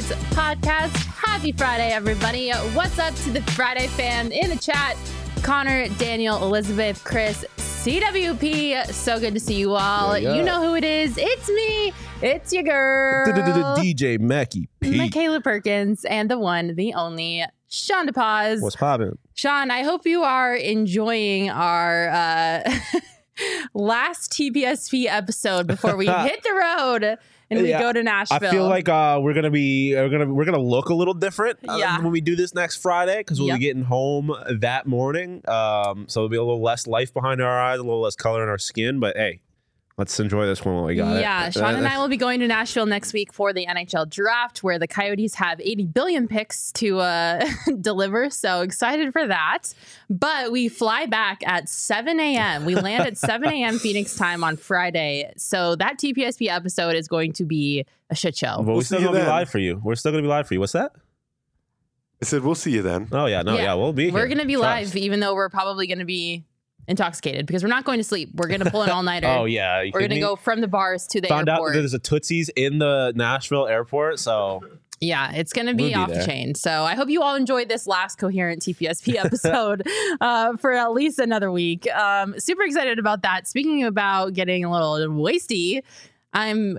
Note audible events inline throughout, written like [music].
Sports Podcast. Happy Friday, everybody. What's up to the Friday fam in the chat? Connor, Daniel, Elizabeth, Chris, CWP. So good to see you all. Yeah, yeah. You know who it is. It's me. It's your girl. [laughs] DJ Mackie P. Makayla Perkins and the one, the only Shawn DePaz. What's poppin'? Shawn, I hope you are enjoying our uh, [laughs] last TPSP episode before we [laughs] hit the road and we go to Nashville. I feel like uh, we're gonna be we're gonna we're gonna look a little different uh, Yeah. when we do this next Friday because we'll Yep. be getting home that morning. Um, so there'll be a little less life behind our eyes, a little less color in our skin. But hey, let's enjoy this one while we got it. yeah, Shawn and I will be going to Nashville next week for the NHL draft, where the Coyotes have 80 billion picks to uh, [laughs] deliver. So excited for that. But we fly back at 7 a.m. We land at 7 a.m. Phoenix time on Friday. So that TPSP episode is going to be a shit show. But we're We'll still gonna be live for you. We're still gonna be live for you. What's that? I said, we'll see you then. Oh yeah, no, Yeah. yeah, we'll be. We're going to be Trust. live, even though we're probably going to be intoxicated because we're not going to sleep. We're going to pull an [laughs] all nighter. Oh yeah, We're going to go from the bars to the Found out airport. that there's a Tootsie's in the Nashville airport, so Yeah, it's going to be We'll be off the chain. So I hope you all enjoyed this last coherent TPSP [laughs] episode uh, for at least another week. Um, super excited about that. Speaking about getting a little wasty, I'm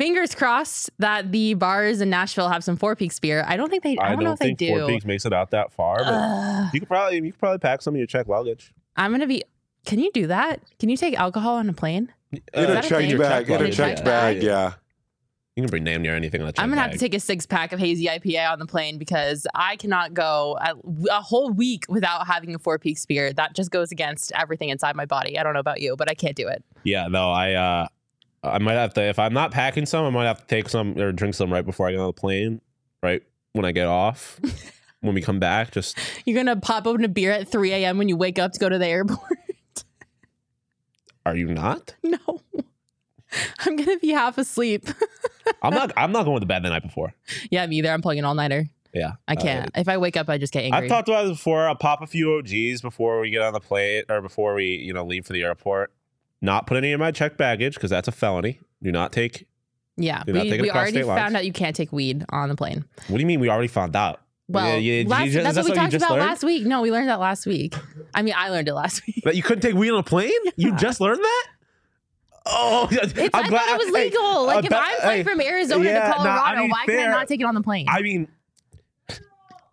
fingers crossed that the bars in Nashville have some Four Peaks beer. I don't think they. I, I don't, don't, know if think they Four. Peaks makes it out that far. But you could probably you could probably pack some of your check luggage. I'm gonna be. Can you do that? Can you take alcohol on a plane? In a that checked bag. In a luggage, checked bag, yeah. You can bring damn near anything on a check I'm gonna have to take a six pack of hazy IPA on the plane because I cannot go a, a whole week without having a Four Peaks beer. That just goes against everything inside my body. I don't know about you, but I can't do it. Yeah, no, I uh I might have to if I'm not packing some, I might have to take some or drink some right before I get on the plane, right when I get off. [laughs] when we come back, just You're gonna pop open a beer at 3 a.m. when you wake up to go to the airport. [laughs] are you not? no, [laughs] I'm gonna be half asleep. [laughs] I'm not I'm not going to bed the night before. yeah, me either. I'm pulling an all nighter. Yeah. I uh, can't. if I wake up, I just get angry. I've talked about this before. I'll pop a few OGs before we get on the plane or before we, you know, leave for the airport. Not put any in my checked baggage because that's a felony. Do not take. yeah, we, we already found out you can't take weed on the plane. What do you mean? We already found out. Well, Yeah, yeah, last, you just- that's what we talked about learned? last week. No, we learned that last week. I mean, I learned it last week. That you couldn't take weed on a plane? You just learned that? Oh, [laughs] It's, i thought it was legal. like I if I'm flying hey, from Arizona yeah, to nah, Colorado, I mean, why can I not take it on the plane? I mean,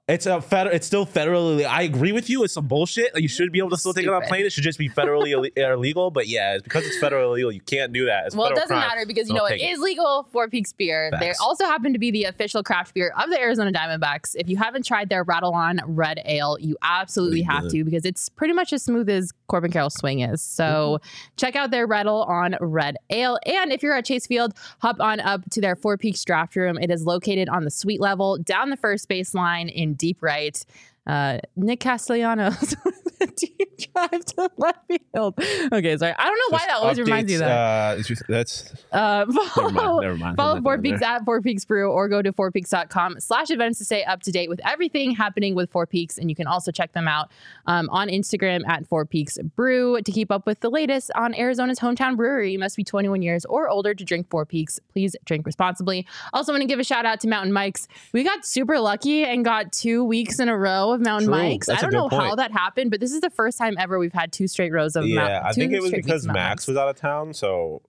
it's a federal. It's still federally. I agree with you. It's some bullshit. Like, you should be able to still take it on a plane. It should just be federally [laughs] Ill- illegal. But yeah, it's because it's federally illegal. You can't do that. It's well, it doesn't crime. matter because you Don't know it is legal for Peaks beer. They also happen to be the official craft beer of the Arizona Diamondbacks. If you haven't tried their Rattle On Red Ale, you absolutely Pretty have good. to because it's pretty much as smooth as Corbin Carroll's swing is. So mm-hmm. check out their Rattle On Red Ale. And if you're at Chase Field, hop on up to their Four Peaks draft room. It is located on the suite level down the first base line in deep right. Uh, Nick Castellanos. [laughs] [laughs] You drive to left field? Okay, sorry. I don't know why Just that always reminds you of that. Uh, it's just- that's Uh, never [laughs] mind. Never mind. follow Four Peaks at Four Peaks Brew or go to fourpeaks.com slash events to stay up to date with everything happening with Four Peaks. And you can also check them out um, on Instagram at Four Peaks Brew to keep up with the latest on Arizona's hometown brewery. You must be 21 years or older to drink Four Peaks. Please drink responsibly. Also, want to give a shout out to Mountain Mike's. We got super lucky and got two weeks in a row of Mountain True. Mike's. That's I don't know good how that happened, but this is the first time ever we've had two straight rows of Yeah, Mountain I think it was because Max was out of town, so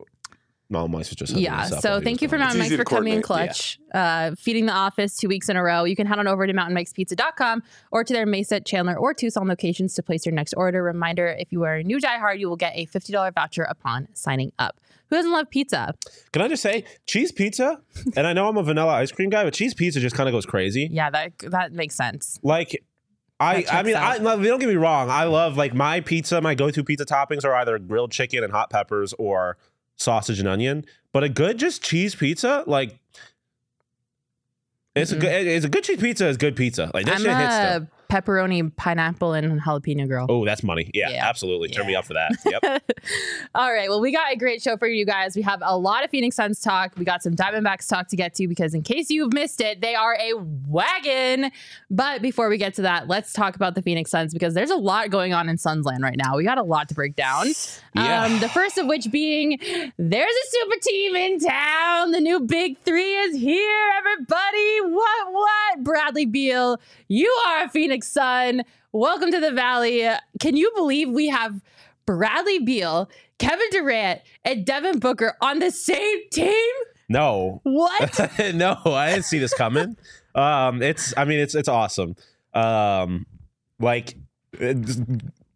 Mountain Mike's was just hooking Yeah. So thank you for. Mountain It's Mike's for coming in coordinate, clutch, uh, feeding the office two weeks in a row. You can head on over to mountainmikespizza.com or to their Mesa, Chandler, or Tucson locations to place your next order. Reminder if you are a new diehard, you will get a $50 voucher upon signing up. Who doesn't love pizza? Can I just say cheese pizza? and I know I'm a vanilla ice cream guy, but cheese pizza just kind of goes crazy. Yeah, that that makes sense. Like, I, I mean, out. I, no, don't get me wrong. I love like my pizza. My go-to pizza toppings are either grilled chicken and hot peppers or sausage and onion. But a good just cheese pizza, like, it's Mhm. a good. It's a good cheese pizza. Is good pizza. Like that I'm shit hits. Still. Pepperoni, pineapple, and jalapeno girl. Oh, that's money. Yeah, Yeah. absolutely. Turn me Yeah. up for that. Yep. [laughs] All right. Well, we got a great show for you guys. We have a lot of Phoenix Suns talk. We got some Diamondbacks talk to get to because, in case you've missed it, they are a wagon. But before we get to that, let's talk about the Phoenix Suns because there's a lot going on in Sunsland right now. We got a lot to break down. Yeah. Um, the first of which being there's a super team in town. The new big three is here, everybody. What, what? Bradley Beal, you are a Phoenix Sun. Welcome to the Valley. Can you believe we have Bradley Beal, Kevin Durant, and Devin Booker on the same team? No, What? [laughs] no, I didn't see this coming. [laughs] Um, it's, I mean, it's it's awesome. Um, like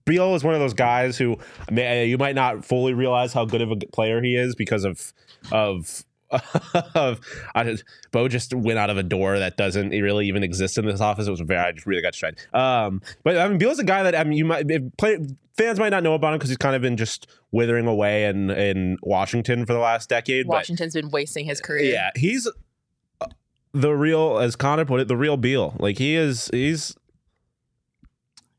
Beal is one of those guys who, I mean, you might not fully realize how good of a player he is because of of. [laughs] of I just, Bo just went out of a door that doesn't really even exist in this office. It was very I just really got straight. Um, but I mean, Beal's a guy that I mean, you might if play, fans might not know about him because he's kind of been just withering away in in Washington for the last decade. but Washington's been wasting his career. yeah, he's uh, the real, as Connor put it, the real Beal. Like he is, he's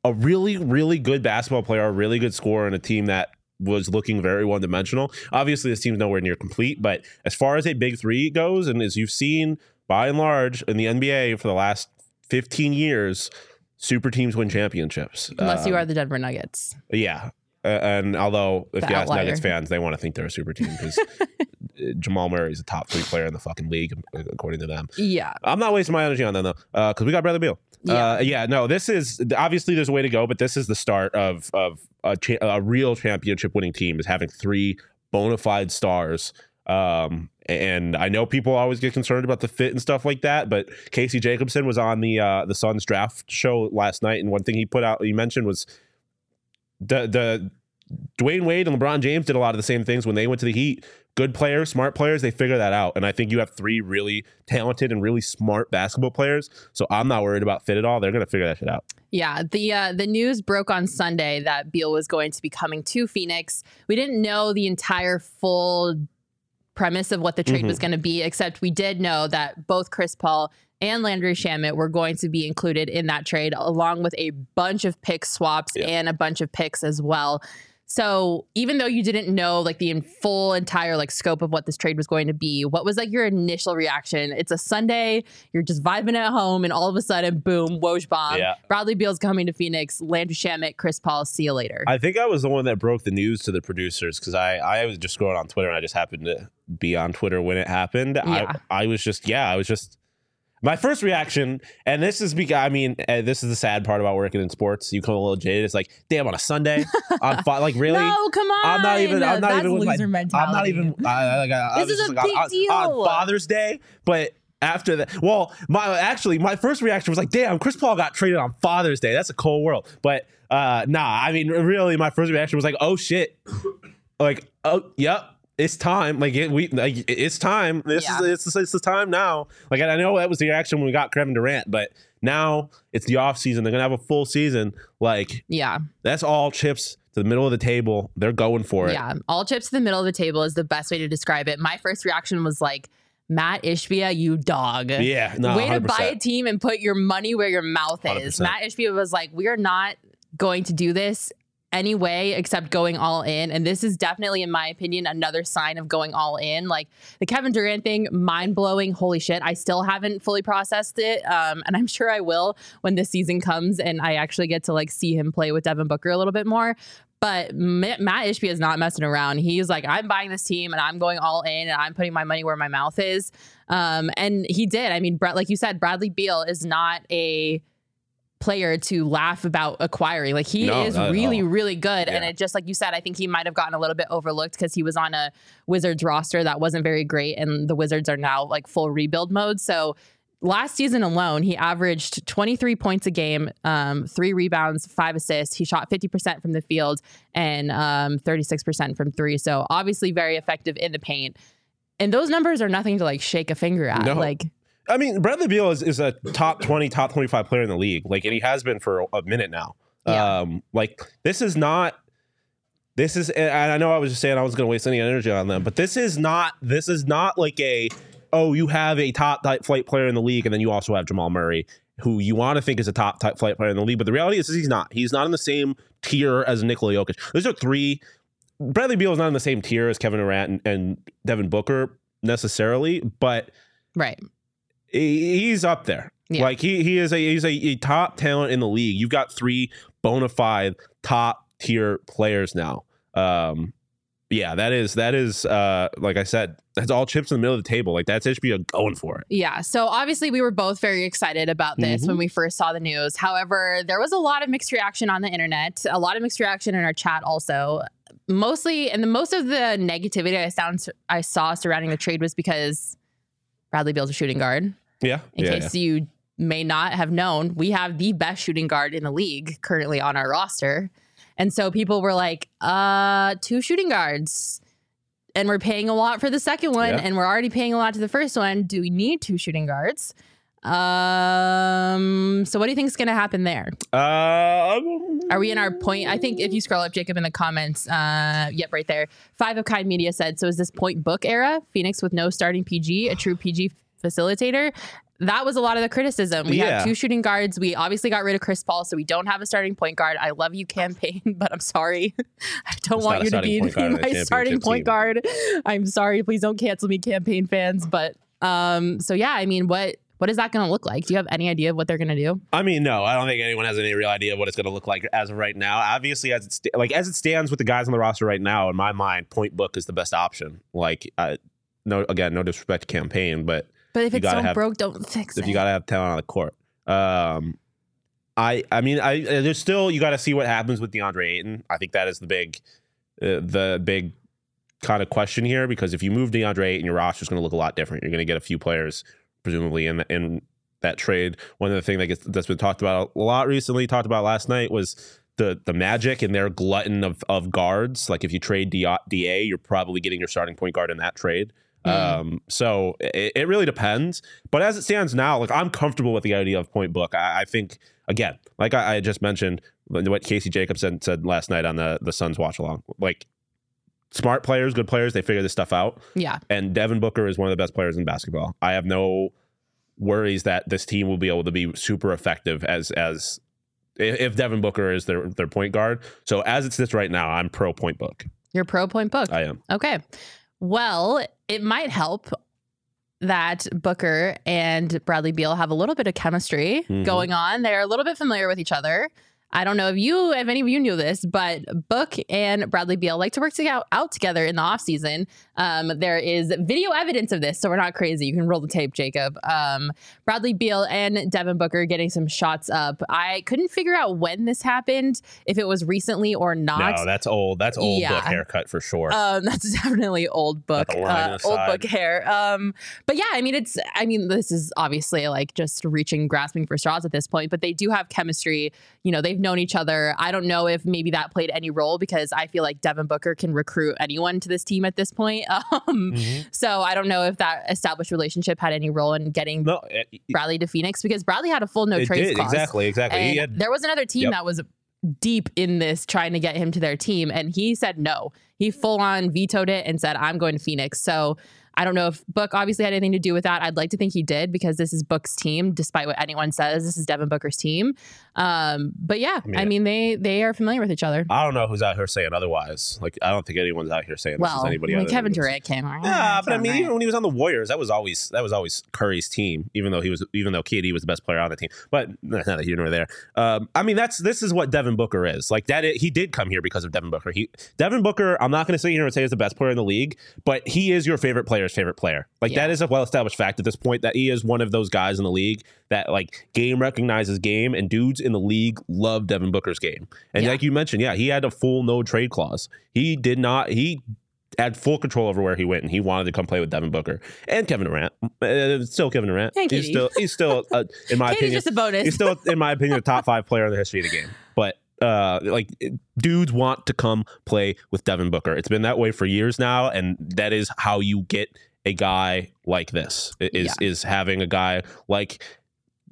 a really, really good basketball player, a really good scorer, and a team that was looking very one dimensional. Obviously, this team's nowhere near complete, but as far as a big three goes, and as you've seen by and large in the NBA for the last 15 years, super teams win championships. Unless you Um, are the Denver Nuggets. yeah. Uh, and although if The you ask outlier. Nuggets fans, they want to think they're a super team because [laughs] Jamal Murray is a top three player in the fucking league, according to them. Yeah. I'm not wasting my energy on them though, because we got Bradley Beal. Yeah. Uh, yeah, no, this is obviously there's a way to go, but this is the start of of a, cha- a real championship winning team is having three bona fide stars. Um, and I know people always get concerned about the fit and stuff like that, but Casey Jacobsen was on the uh, the Suns draft show last night, and one thing he put out, he mentioned was the the Dwyane Wade and LeBron James did a lot of the same things when they went to the Heat. Good players, smart players, they figure that out. And I think you have three really talented and really smart basketball players. So I'm not worried about fit at all. They're going to figure that shit out. Yeah, the uh, the news broke on Sunday that Beal was going to be coming to Phoenix. We didn't know the entire full premise of what the trade Mm-hmm. was going to be, except we did know that both Chris Paul and Landry Shamet were going to be included in that trade, along with a bunch of pick swaps Yeah. and a bunch of picks as well. So even though you didn't know like the full entire like scope of what this trade was going to be, what was like your initial reaction? It's a Sunday, you're just vibing at home, and all of a sudden, boom, Woj bomb. Yeah. Bradley Beal's coming to Phoenix. Landry Shamet, Chris Paul. See you later. I think I was the one that broke the news to the producers because I, I was just scrolling on Twitter and I just happened to be on Twitter when it happened. Yeah. I, I was just, yeah, I was just. My first reaction, and this is because I mean, uh, this is the sad part about working in sports. You come a little jaded. It's like, damn, on a Sunday, on fi- like really, No, come on. I'm not even. I'm not That's even with loser my, mentality. I'm not even. I, like, I, This is a like, big on, deal. on Father's Day, but after that, well, my actually my first reaction was like, damn, Chris Paul got traded on Father's Day. That's a cold world. But uh, nah, I mean, really, my first reaction was like, oh shit, like oh yep. It's time, like it, we, like it's time. This Yeah. is it's, it's the time now. Like I know that was the reaction when we got Kevin Durant, but now it's the off season. They're gonna have a full season. Like Yeah, that's all chips to the middle of the table. They're going for it. yeah. All chips to the middle of the table is the best way to describe it. My first reaction was like, Matt Ishbia, you dog. Yeah, no, way to buy a team and put your money where your mouth is. 100%. Matt Ishbia was like, we are not going to do this anyway except going all in and this is definitely in my opinion another sign of going all in like the kevin durant thing mind-blowing holy shit i still haven't fully processed it um, and i'm [laughs] sure i will when this season comes and i actually get to like see him play with devin booker a little bit more but Matt Ishbia is not messing around. He's like, I'm buying this team and I'm going all in and I'm putting my money where my mouth is. Um, and he did. I mean, Brett, like you said, Bradley Beal is not a player to laugh about acquiring. Like he No, is really, really good. And it just like you said, I think he might have gotten a little bit overlooked because he was on a Wizards roster that wasn't very great, and the Wizards are now like full rebuild mode. So last season alone, he averaged 23 points a game, um, three rebounds, five assists. He shot 50% from the field and um, 36% from three. So obviously very effective in the paint. And those numbers are nothing to like shake a finger at. No. Like I mean, Bradley Beal is, is a top 20, top 25 player in the league. Like, and he has been for a minute now. Yeah. Um, like, this is not, this is, and I know I was just saying I was going to waste any energy on them, but this is not, this is not like a, oh, you have a top flight player in the league, and then you also have Jamal Murray, who you want to think is a top type flight player in the league. But the reality is, is he's not. He's not in the same tier as Nikola Jokic. Those are three. Bradley Beal is not in the same tier as Kevin Durant and, and Devin Booker necessarily, but right. He- he's up there. Yeah. Like he he is a he's a, a top talent in the league. You've got three bona fide top tier players now. Um, yeah, that is that is uh like I said, that's all chips in the middle of the table. Like that's Ishbia going for it. Yeah. So obviously, we were both very excited about this Mhm. when we first saw the news. However, there was a lot of mixed reaction on the internet, a lot of mixed reaction in our chat also. Mostly, and the most of the negativity I sound I saw surrounding the trade was because Bradley Beal's a shooting guard. Yeah, In yeah, case you may not have known, we have the best shooting guard in the league currently on our roster. And so people were like, uh, two shooting guards. And we're paying a lot for the second one, Yeah. and we're already paying a lot to the first one. Do we need two shooting guards? Um, so what do you think is gonna happen there? yeah. Uh, Are we in our point? I think if you scroll up, Jacob, in the comments, uh, yep, right there. Five of Kind Media said, "So is this point book era? Phoenix with no starting PG, a true PG facilitator." That was a lot of the criticism. We Yeah. have two shooting guards. We obviously got rid of Chris Paul, so we don't have a starting point guard. I love you, Cam Payne, [laughs] but I'm sorry. [laughs] I don't It's want you to be point guard [laughs] on the my starting point team. guard. I'm sorry. Please don't cancel me, Cam Payne fans. But um, so yeah, I mean, what what is that going to look like? Do you have any idea of what they're going to do? I mean, no, I don't think anyone has any real idea of what it's going to look like as of right now. Obviously, as it sta- like as it stands with the guys on the roster right now, in my mind, point book is the best option. Like, uh, no, again, no disrespect to Cam Payne, but But if You it's so have- broke, don't fix if it. If you got to have talent on the court. Um, I I mean, I uh, there's still you got to see what happens with DeAndre Ayton. I think that is the big uh, the big kind of question here because if you move DeAndre Ayton, your roster is going to look a lot different. You're going to get a few players presumably in in that trade. One of the things that gets that's been talked about a lot recently, talked about last night was. The, the magic and their glutton of, of guards. Like if you trade DA, you're probably getting your starting point guard in that trade. Mm. Um, so it, it really depends. But as it stands now, like I'm comfortable with the idea of point book. I, I think again, like I, I just mentioned, what Casey Jacobs said, last night on the the Suns watch along. Like smart players, good players, they figure this stuff out. yeah. And Devin Booker is one of the best players in basketball. I have no worries that this team will be able to be super effective as as if if Devin Booker is their their point guard. So as it sits right now, I'm pro point book. You're pro point book. I am. Okay. Well, it might help that Booker and Bradley Beal have a little bit of chemistry Mhm. going on. They're a little bit familiar with each other. I don't know if you, if any of you knew this, but Book and Bradley Beal like to work to out, out together in the off season. Um, there is video evidence of this, so we're not crazy. You can roll the tape, Jacob. Um, Bradley Beal and Devin Booker getting some shots up. I couldn't figure out when this happened, if it was recently or not. No, that's old. That's old Yeah. book haircut for sure. Um, [laughs] that's definitely old book, Got the line uh, old book hair. Um, but yeah, I mean, it's, I mean, this is obviously like just reaching, grasping for straws at this point. But they do have chemistry. You know, they've known each other. I don't know if maybe that played any role because I feel like Devin Booker can recruit anyone to this team at this point. [laughs] Um, Mhm. so I don't know if that established relationship had any role in getting No, it, it Bradley to Phoenix because Bradley had a full no trade clause. exactly, exactly. Had- there was another team Yep. that was deep in this trying to get him to their team, and he said no. He full on vetoed it and said, I'm going to Phoenix. So I don't know if Book obviously had anything to do with that. I'd like to think he did because this is Book's team, despite what anyone says. This is Devin Booker's team. Um, but yeah, I mean- I mean, they they are familiar with each other. I don't know who's out here saying otherwise. Like I don't think anyone's out here saying this Well, is anybody. when other Kevin. Durant came, Yeah, but I mean, even when he was on the Warriors, that was always that was always Curry's team. Even though he was, even though KD was the best player on the team. But neither here nor there. Um, I mean, that's this is what Devin Booker is. Like that, he did come here because of Devin Booker. He Devin Booker. I'm not going to sit here and say he's the best player in the league, but he is your favorite player's favorite player. Like Yeah. that is a well established fact at this point that he is one of those guys in the league that like game recognizes game, and dudes in the league love Devin Booker's game. And Yeah. like you mentioned, yeah, he had a full no trade clause. He did not. He had full control over where he went, and he wanted to come play with Devin Booker and Kevin Durant. Uh, still Kevin Durant. And he's still he's still uh, in my [laughs] opinion just a bonus. he's still in my opinion a top five player in the history of the game. But uh, like dudes want to come play with Devin Booker. It's been that way for years now, and that is how you get a guy like this. Is is having a guy like.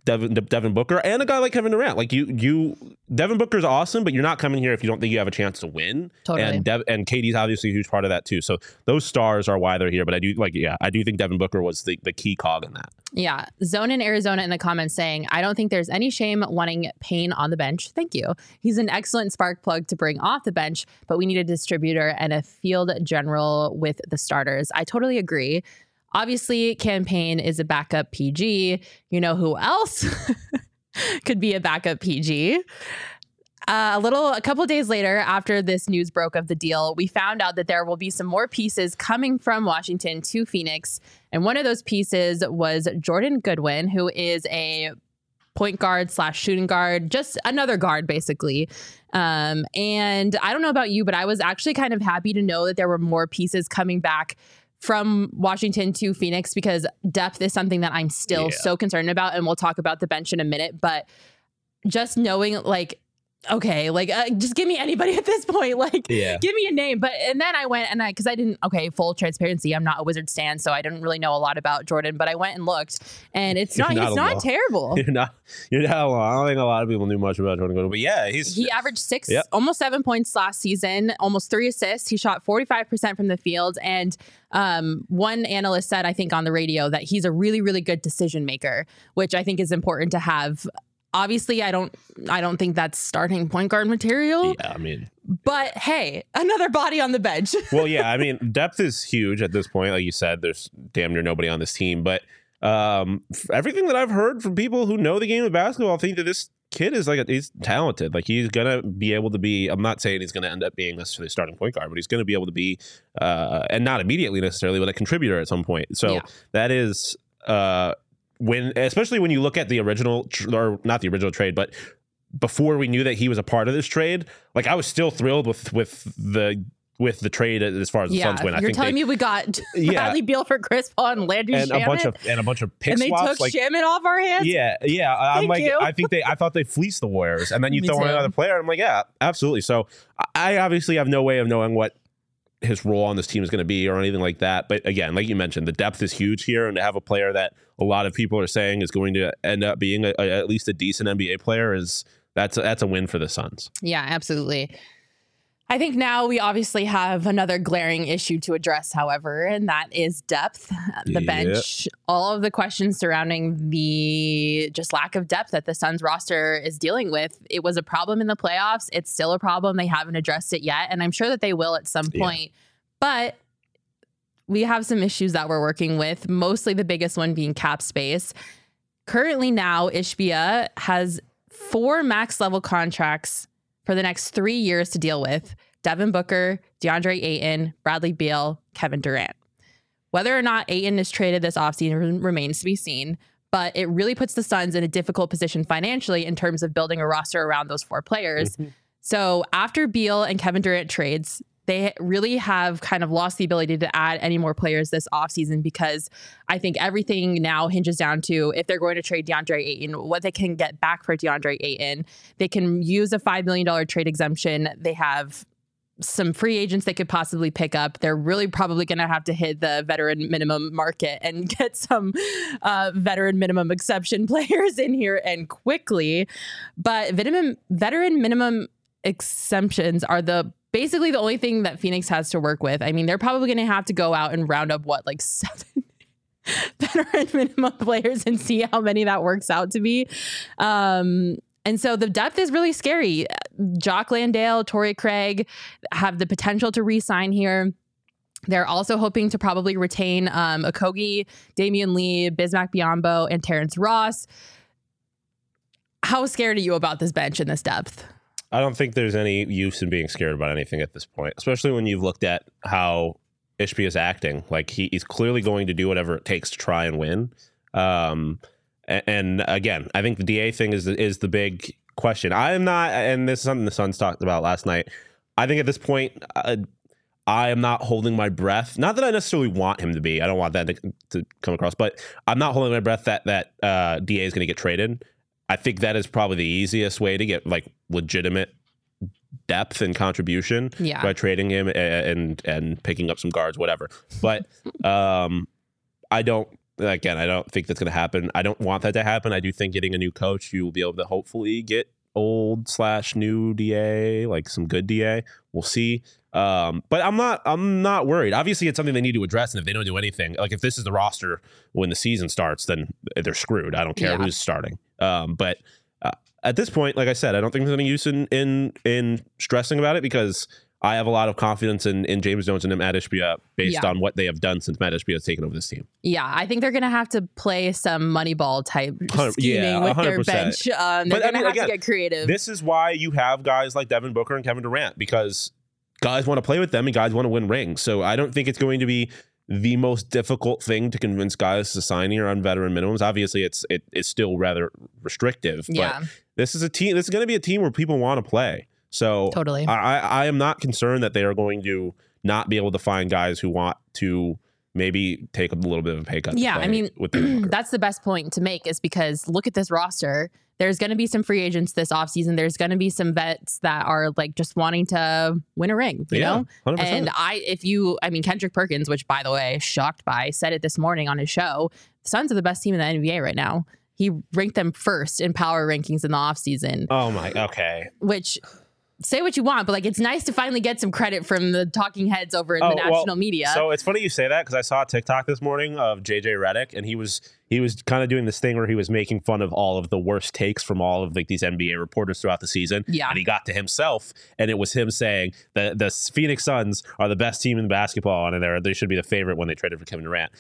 Devin, Devin Booker and a guy like Kevin Durant. Like you, you, Devin Booker's awesome, but you're not coming here if you don't think you have a chance to win. Totally. And Dev, and Katie's obviously a huge part of that too. So those stars are why they're here. But I do like, yeah, I do think Devin Booker was the, the key cog in that. Yeah. Zone in Arizona in the comments saying, I don't think there's any shame wanting Payne on the bench. Thank you. He's an excellent spark plug to bring off the bench, but we need a distributor and a field general with the starters. I totally agree. Obviously, Cam Payne is a backup PG. You know who else [laughs] could be a backup PG? Uh, a little, a couple days later, after this news broke of the deal, we found out that there will be some more pieces coming from Washington to Phoenix. And one of those pieces was Jordan Goodwin, who is a point guard slash shooting guard, just another guard, basically. Um, and I don't know about you, but I was actually kind of happy to know that there were more pieces coming back from Washington to Phoenix because depth is something that I'm still Yeah. so concerned about. And we'll talk about the bench in a minute. But just knowing, like, okay, like, uh, just give me anybody [laughs] at this point. Like, Yeah. give me a name. But and then I went and I because I didn't okay, full transparency, I'm not a wizard stan, so I didn't really know a lot about Jordan, but I went and looked and it's You're not, not it's not alone. terrible. [laughs] You're not. You're not alone. I don't think a lot of people knew much about Jordan Goodwin, but yeah, he's He averaged six, Yep. almost seven points last season, almost three assists. He shot 45% from the field. And um, one analyst said, I think on the radio, that he's a really, really good decision maker, which I think is important to have. Obviously, I don't I don't think that's starting point guard material. yeah. I mean, But hey, another body on the bench. [laughs] well, yeah. I mean, depth is huge at this point. Like you said, there's damn near nobody on this team. But um, everything that I've heard from people who know the game of basketball think that this kid is like a, he's talented. Like he's gonna be able to be. I'm not saying he's gonna end up being necessarily a starting point guard, but he's gonna be able to be, uh, and not immediately necessarily, but a contributor at some point. So Yeah. that is uh when, especially when you look at the original or not the original trade, but before we knew that he was a part of this trade, like I was still thrilled with with the with the trade as far as the yeah, Suns win. I you're think telling they, me we got [laughs] [laughs] Yeah. Bradley Beal for Chris Paul and Landry and Shamet, a bunch of and a bunch of pick and they swaps. took like Shamet off our hands. yeah, yeah. I'm Thank like, you. I think they, I thought they fleeced the Warriors, and then you [laughs] Me throw in another player. I'm like, yeah, absolutely. So I obviously have no way of knowing what his role on this team is going to be or anything like that. But again, like you mentioned, the depth is huge here, and to have a player that a lot of people are saying is going to end up being a, a- at least a decent NBA player is that's a, that's a win for the Suns. Yeah, absolutely. I think now we obviously have another glaring issue to address, however, and that is depth. The Yep. bench, all of the questions surrounding the just lack of depth that the Suns roster is dealing with. It was a problem in the playoffs. It's still a problem. They haven't addressed it yet, and I'm sure that they will at some Yeah. point. But we have some issues that we're working with, mostly the biggest one being cap space. Currently, now Ishbia has four max level contracts for the next three years to deal with Devin Booker, DeAndre Ayton, Bradley Beal, Kevin Durant. Whether or not Ayton is traded this offseason remains to be seen, but it really puts the Suns in a difficult position financially in terms of building a roster around those four players. Mm-hmm. So after Beal and Kevin Durant trades, they really have kind of lost the ability to add any more players this offseason because I think everything now hinges down to if they're going to trade DeAndre Ayton, what they can get back for DeAndre Ayton. They can use a $5 million trade exemption. They have some free agents they could possibly pick up. They're really probably going to have to hit the veteran minimum market and [laughs] get some uh, veteran minimum exception [laughs] players in here and quickly. But veteran veteran minimum exemptions are the basically the only thing that Phoenix has to work with. I mean, they're probably going to have to go out and round up what like [laughs] seven veteran minimum players and see how many that works out to be. Um, and so the depth is really scary. Jock Landale, Torrey Craig have the potential to re-sign here. They're also hoping to probably retain um, Okogie, Damion Lee, Bismack Biyombo, and Terrence Ross. How scared are you about this bench and this depth? I don't think there's any use in being scared about anything at this point, especially when you've looked at how Ishbia is acting. Like he, he's clearly going to do whatever it takes to try and win. Um, a- and, again, I think the DA thing is is the big question. I am not, and this is something the Suns talked about last night. I think at this point, uh, I am not holding my breath. Not that I necessarily want him to be. I don't want that to, to come across, but I'm not holding my breath that that uh, Da is going to get traded. I think that is probably the easiest way to get like legitimate depth and contribution Yeah. by trading him a- and and picking up some guards, whatever. But [laughs] um, I don't. Again, I don't think that's going to happen. I don't want that to happen. I do think getting a new coach, you will be able to hopefully get old slash new DA, like some good DA. We'll see. Um, but I'm not. I'm not worried. Obviously, it's something they need to address. And if they don't do anything, like if this is the roster when the season starts, then they're screwed. I don't care Yeah. who's starting. Um, but uh, at this point, like I said, I don't think there's any use in in in stressing about it because I have a lot of confidence in, in James Jones and Matt Ishbia based Yeah. on what they have done since Matt Ishbia has taken over this team. Yeah, I think they're going to have to play some Moneyball type scheming yeah, with their bench. Um, But, they're I going mean, to have again, to get creative. This is why you have guys like Devin Booker and Kevin Durant because guys want to play with them and guys want to win rings. So I don't think it's going to be the most difficult thing to convince guys to sign here on veteran minimums. Obviously, it's it, it's still rather restrictive. yeah, But this is a team. This is going to be a team where people want to play. So totally. I, I am not concerned that they are going to not be able to find guys who want to maybe take a little bit of a pay cut. Yeah, I mean, [clears throat] That's the best point to make is because look at this roster. There's going to be some free agents this offseason. There's going to be some vets that are like just wanting to win a ring, you yeah, know? 100%. And I, if you, I mean, Kendrick Perkins, which by the way, shocked by, said it this morning on his show. The Suns are the best team in the NBA right now. He ranked them first in power rankings in the offseason, oh my, okay. which say what you want, but like it's nice to finally get some credit from the talking heads over in Oh, the well, national media. So it's funny you say that because I saw a TikTok this morning of JJ Redick, and he was he was kind of doing this thing where he was making fun of all of the worst takes from all of like these NBA reporters throughout the season. Yeah. and he got to himself, and it was him saying that the Phoenix Suns are the best team in basketball, and they're, they should be the favorite when they traded for Kevin Durant.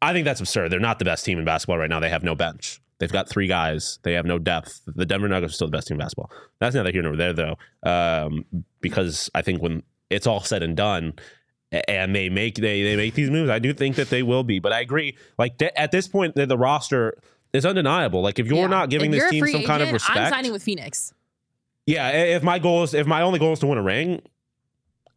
I think that's absurd. They're not the best team in basketball right now. They have no bench. They've got three guys. They have no depth. The Denver Nuggets are still the best team in basketball. That's neither here nor there, though, um, because I think when it's all said and done, and they make they they make these moves, I do think that they will be. But I agree. Like th- at this point, the, the roster is undeniable. Like if you're Yeah. not giving If this team some kind of respect, I'm signing with Phoenix. yeah. If my goal is if my only goal is to win a ring,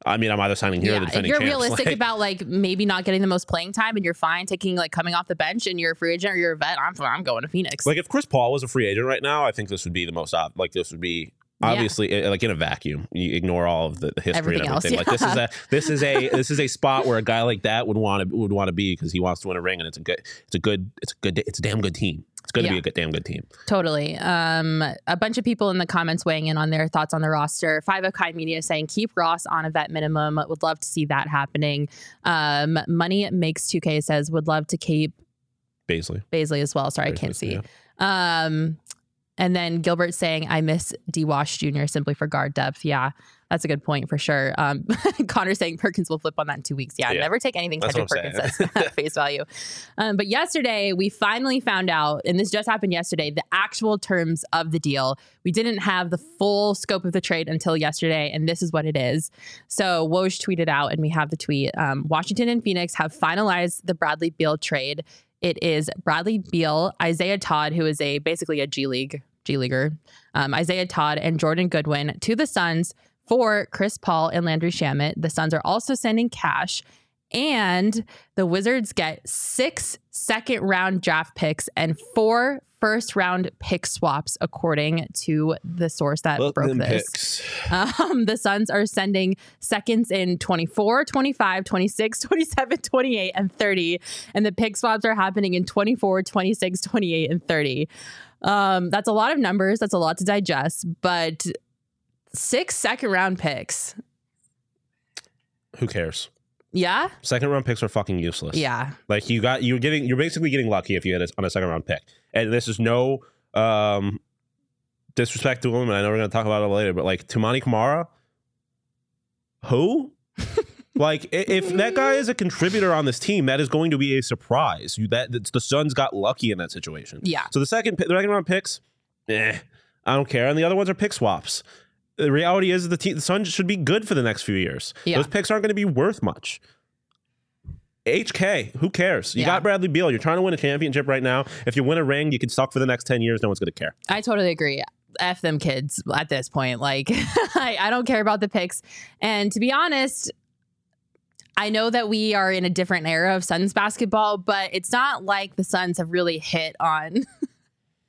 I mean, I'm either signing here or the Yeah, if defending you're champs. realistic Like, about like maybe not getting the most playing time and you're fine taking like coming off the bench and you're a free agent or you're a vet, I'm I'm going to Phoenix. Like if Chris Paul was a free agent right now, I think this would be the most ob- like this would be Yeah. obviously eh, like in a vacuum. You ignore all of the, history Everything and else, everything. Like this is a this is a this is a spot where a guy like that would want to would want to be because he wants to win a ring and it's a good it's a good it's a good it's a damn good team. It's going to Yeah. be a good, damn good team. Totally. Um, a bunch of people in the comments weighing in on their thoughts on the roster. Five of Kai Media saying keep Ross on a vet minimum. Would love to see that happening. Um, Money makes 2K says would love to keep Basically, Baisley as well. Sorry, I can't see. Um, and then Gilbert saying, I miss D Wash Jr. simply for guard depth. Yeah, that's a good point for sure. Um, [laughs] Connor saying Perkins will flip on that in two weeks. Yeah, Yeah. never take anything That's Kendrick Perkins says at [laughs] face value. Um, but yesterday, we finally found out, and this just happened yesterday, the actual terms of the deal. We didn't have the full scope of the trade until yesterday, and this is what it is. So Woj tweeted out, and we have the tweet um, Washington and Phoenix have finalized the Bradley Beal trade. It is Bradley Beal, Isaiah Todd, who is a basically a G League G leaguer, um, Isaiah Todd and Jordan Goodwin to the Suns for Chris Paul and Landry Shamet. The Suns are also sending cash, and the Wizards get six second round draft picks and four first round pick swaps, according to the source that Look broke this. Um, the Suns are sending seconds in 24, 25, 26, 27, 28, and 30. And the pick swaps are happening in 24, 26, 28, and 30. Um, that's a lot of numbers. That's a lot to digest. But six second round picks. Who cares? Yeah. Second round picks are fucking useless. Yeah. Like you got you're getting you're basically getting lucky if you get it on a second round pick. And this is no um disrespect to him, and I know we're gonna talk about it later, but like Toumani Camara, who? [laughs] like if that guy is a contributor on this team, that is going to be a surprise. You that the Suns got lucky in that situation. Yeah. So the second the second round picks, eh, I don't care. And the other ones are pick swaps. The reality is the team the Suns should be good for the next few years. Yeah. Those picks aren't going to be worth much. HK, who cares? You Yeah. got Bradley Beal. You're trying to win a championship right now. If you win a ring, you can suck for the next 10 years. No one's going to care. I totally agree. F them kids at this point. Like, [laughs] I, I don't care about the picks. And to be honest, I know that we are in a different era of Suns basketball, but it's not like the Suns have really hit on [laughs]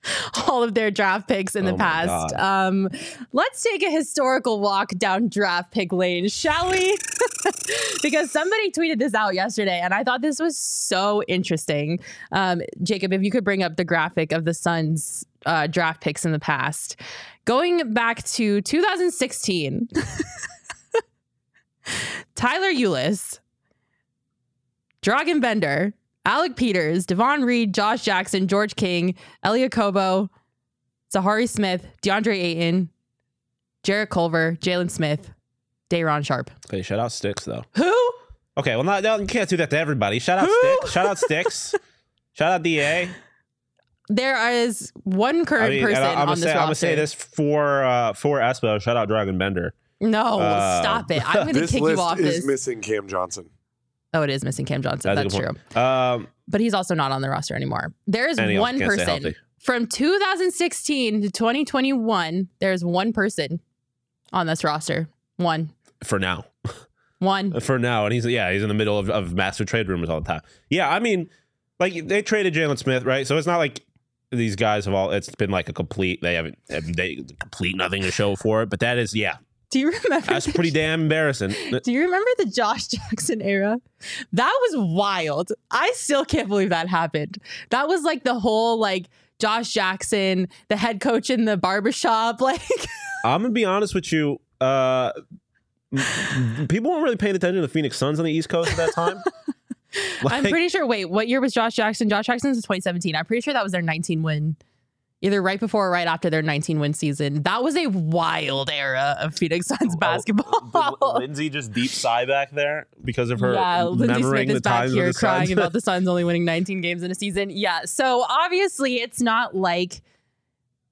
[laughs] all of their draft picks in Oh the past. Um, let's take a historical walk down draft pick lane, shall we? [laughs] because somebody tweeted this out yesterday, and I thought this was so interesting. Um, Jacob, if you could bring up the graphic of the Suns uh, draft picks in the past, going back to 2016. [laughs] Tyler Ulis, Dragan Bender, Alec Peters, Davon Reed, Josh Jackson, George King, Elie Okobo, Zhaire Smith, DeAndre Ayton, Jarrett Culver, Jalen Smith, Day'Ron Sharpe. Okay, shout out Sticks though. Who? Okay, well, not, no, you can't do that to everybody. Shout out Who? Sticks. Shout out Sticks. [laughs] shout out Da. There is one current I mean, person and I, am on gonna this say, I'm gonna say this for uh, for Espo. Shout out Dragan Bender. No, Uh, stop it. I'm going [laughs] to kick you off. This list off is missing Cam Johnson. Oh, it is missing Cam Johnson. That's That's, true. Um, But he's also not on the roster anymore. There is And he also one person from 2016 to 2021. There's one person on this roster. One. for now. One. [laughs] for now. And he's yeah, he's in the middle of, of master trade rumors all the time. Yeah, I mean, like they traded Jalen Smith, right? So it's not like these guys have all. It's been like a complete. They haven't they complete nothing to show for it. But that is yeah, Do you remember? that's pretty damn embarrassing. [laughs] Do you remember the Josh Jackson era? That was wild. I still can't believe that happened. That was like the whole like Josh Jackson, the head coach in the barbershop. [laughs] Like, I'm gonna be honest with you. Uh, people weren't really paying attention to the Phoenix Suns on the East Coast at that time. [laughs] I'm pretty sure. Wait, what year was Josh Jackson? Josh Jackson's was 2017. I'm pretty sure that was their 19 win, either right before or right after their 19 win season. That was a wild era of Phoenix Suns Oh, basketball. Lindsay just deep sigh back there because of her yeah, Lindsay remembering Smith is the back here crying Suns. about the [laughs] Suns only winning 19 games in a season. Yeah, so obviously it's not like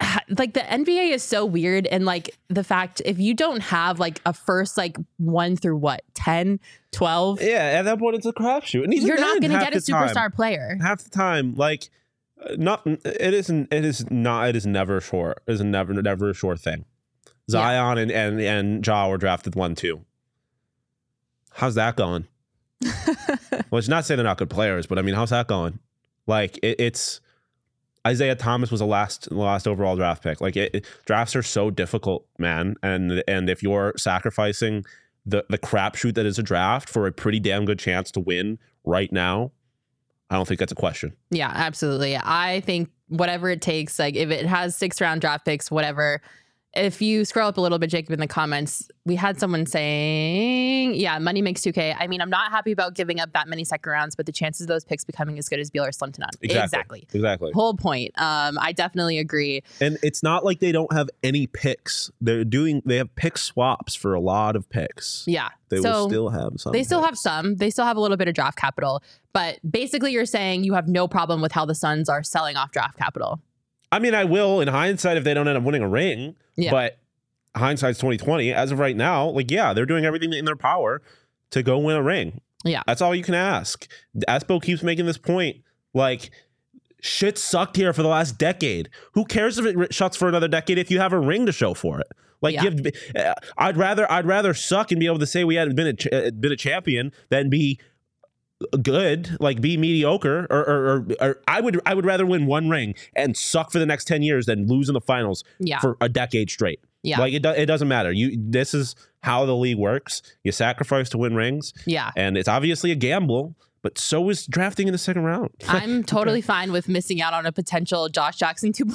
[sighs] like the NBA is so weird and like the fact if you don't have like a first like 1 through what 10, 12, yeah, at that point it's a crapshoot. And you're not going to get a the time- superstar player. half the time like not it isn't it is not it is never short it is never never a sure thing. Zion and and and ja were drafted one two. How's that going? [laughs] Well it's not saying they're not good players but i mean how's that going? Like it, it's isaiah thomas was the last the last overall draft pick. Like it, it- drafts are so difficult man. And and if you're sacrificing the the crapshoot that is a draft for a pretty damn good chance to win right now I don't think that's a question. Yeah, absolutely. I think whatever it takes, like if it has six round draft picks, whatever. If you scroll up a little bit, Jacob, in the comments, we had someone saying, yeah, money makes 2K. I mean, I'm not happy about giving up that many second rounds, but the chances of those picks becoming as good as Beal are slim to none. Exactly. Exactly. Whole point. Um, I definitely agree. And it's not like they don't have any picks. They're doing they have pick swaps for a lot of picks. Yeah. They so will still have some. they still have some. They still have a little bit of draft capital. But basically, you're saying you have no problem with how the Suns are selling off draft capital. I mean, I will in hindsight if they don't end up winning a ring. Yeah. But hindsight's twenty twenty. As of right now, like yeah, they're doing everything in their power to go win a ring. Yeah. That's all you can ask. Espo keeps making this point. Like shit sucked here for the last decade. Who cares if it shuts for another decade if you have a ring to show for it? Like Yeah. give, uh, I'd rather I'd rather suck and be able to say we had been a ch- uh, been a champion than be good, like be mediocre, or, or, or, or I would I would rather win one ring and suck for the next ten years than lose in the finals Yeah. for a decade straight. Yeah. Like it, do, it doesn't matter. You this is how the league works. You sacrifice to win rings, yeah. and it's obviously a gamble. But so is drafting in the second round. [laughs] I'm totally fine with missing out on a potential Josh Jackson [laughs] 2.0.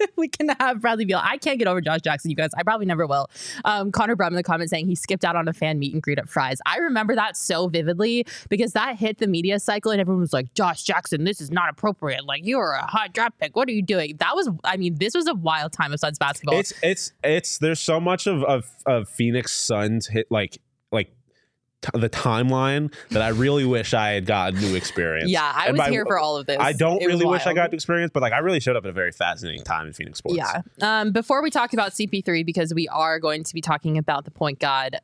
if [laughs] we can have Bradley Beal. I can't get over Josh Jackson, you guys. I probably never will. Um, Connor Brum in the comments saying he skipped out on a fan meet and greet at Fry's. I remember that so vividly because that hit the media cycle and everyone was like, Josh Jackson, this is not appropriate. Like, you are a hot draft pick. What are you doing? That was, I mean, this was a wild time of Suns basketball. It's it's it's there's so much of of, of Phoenix Suns hit like t- the timeline that I really wish I had gotten to experience. yeah, I And was by- here for all of this. I don't It really wish I got to experience, but like I really showed up at a very fascinating time in Phoenix sports. Yeah. Um, before we talk about CP3, because we are going to be talking about the point guard,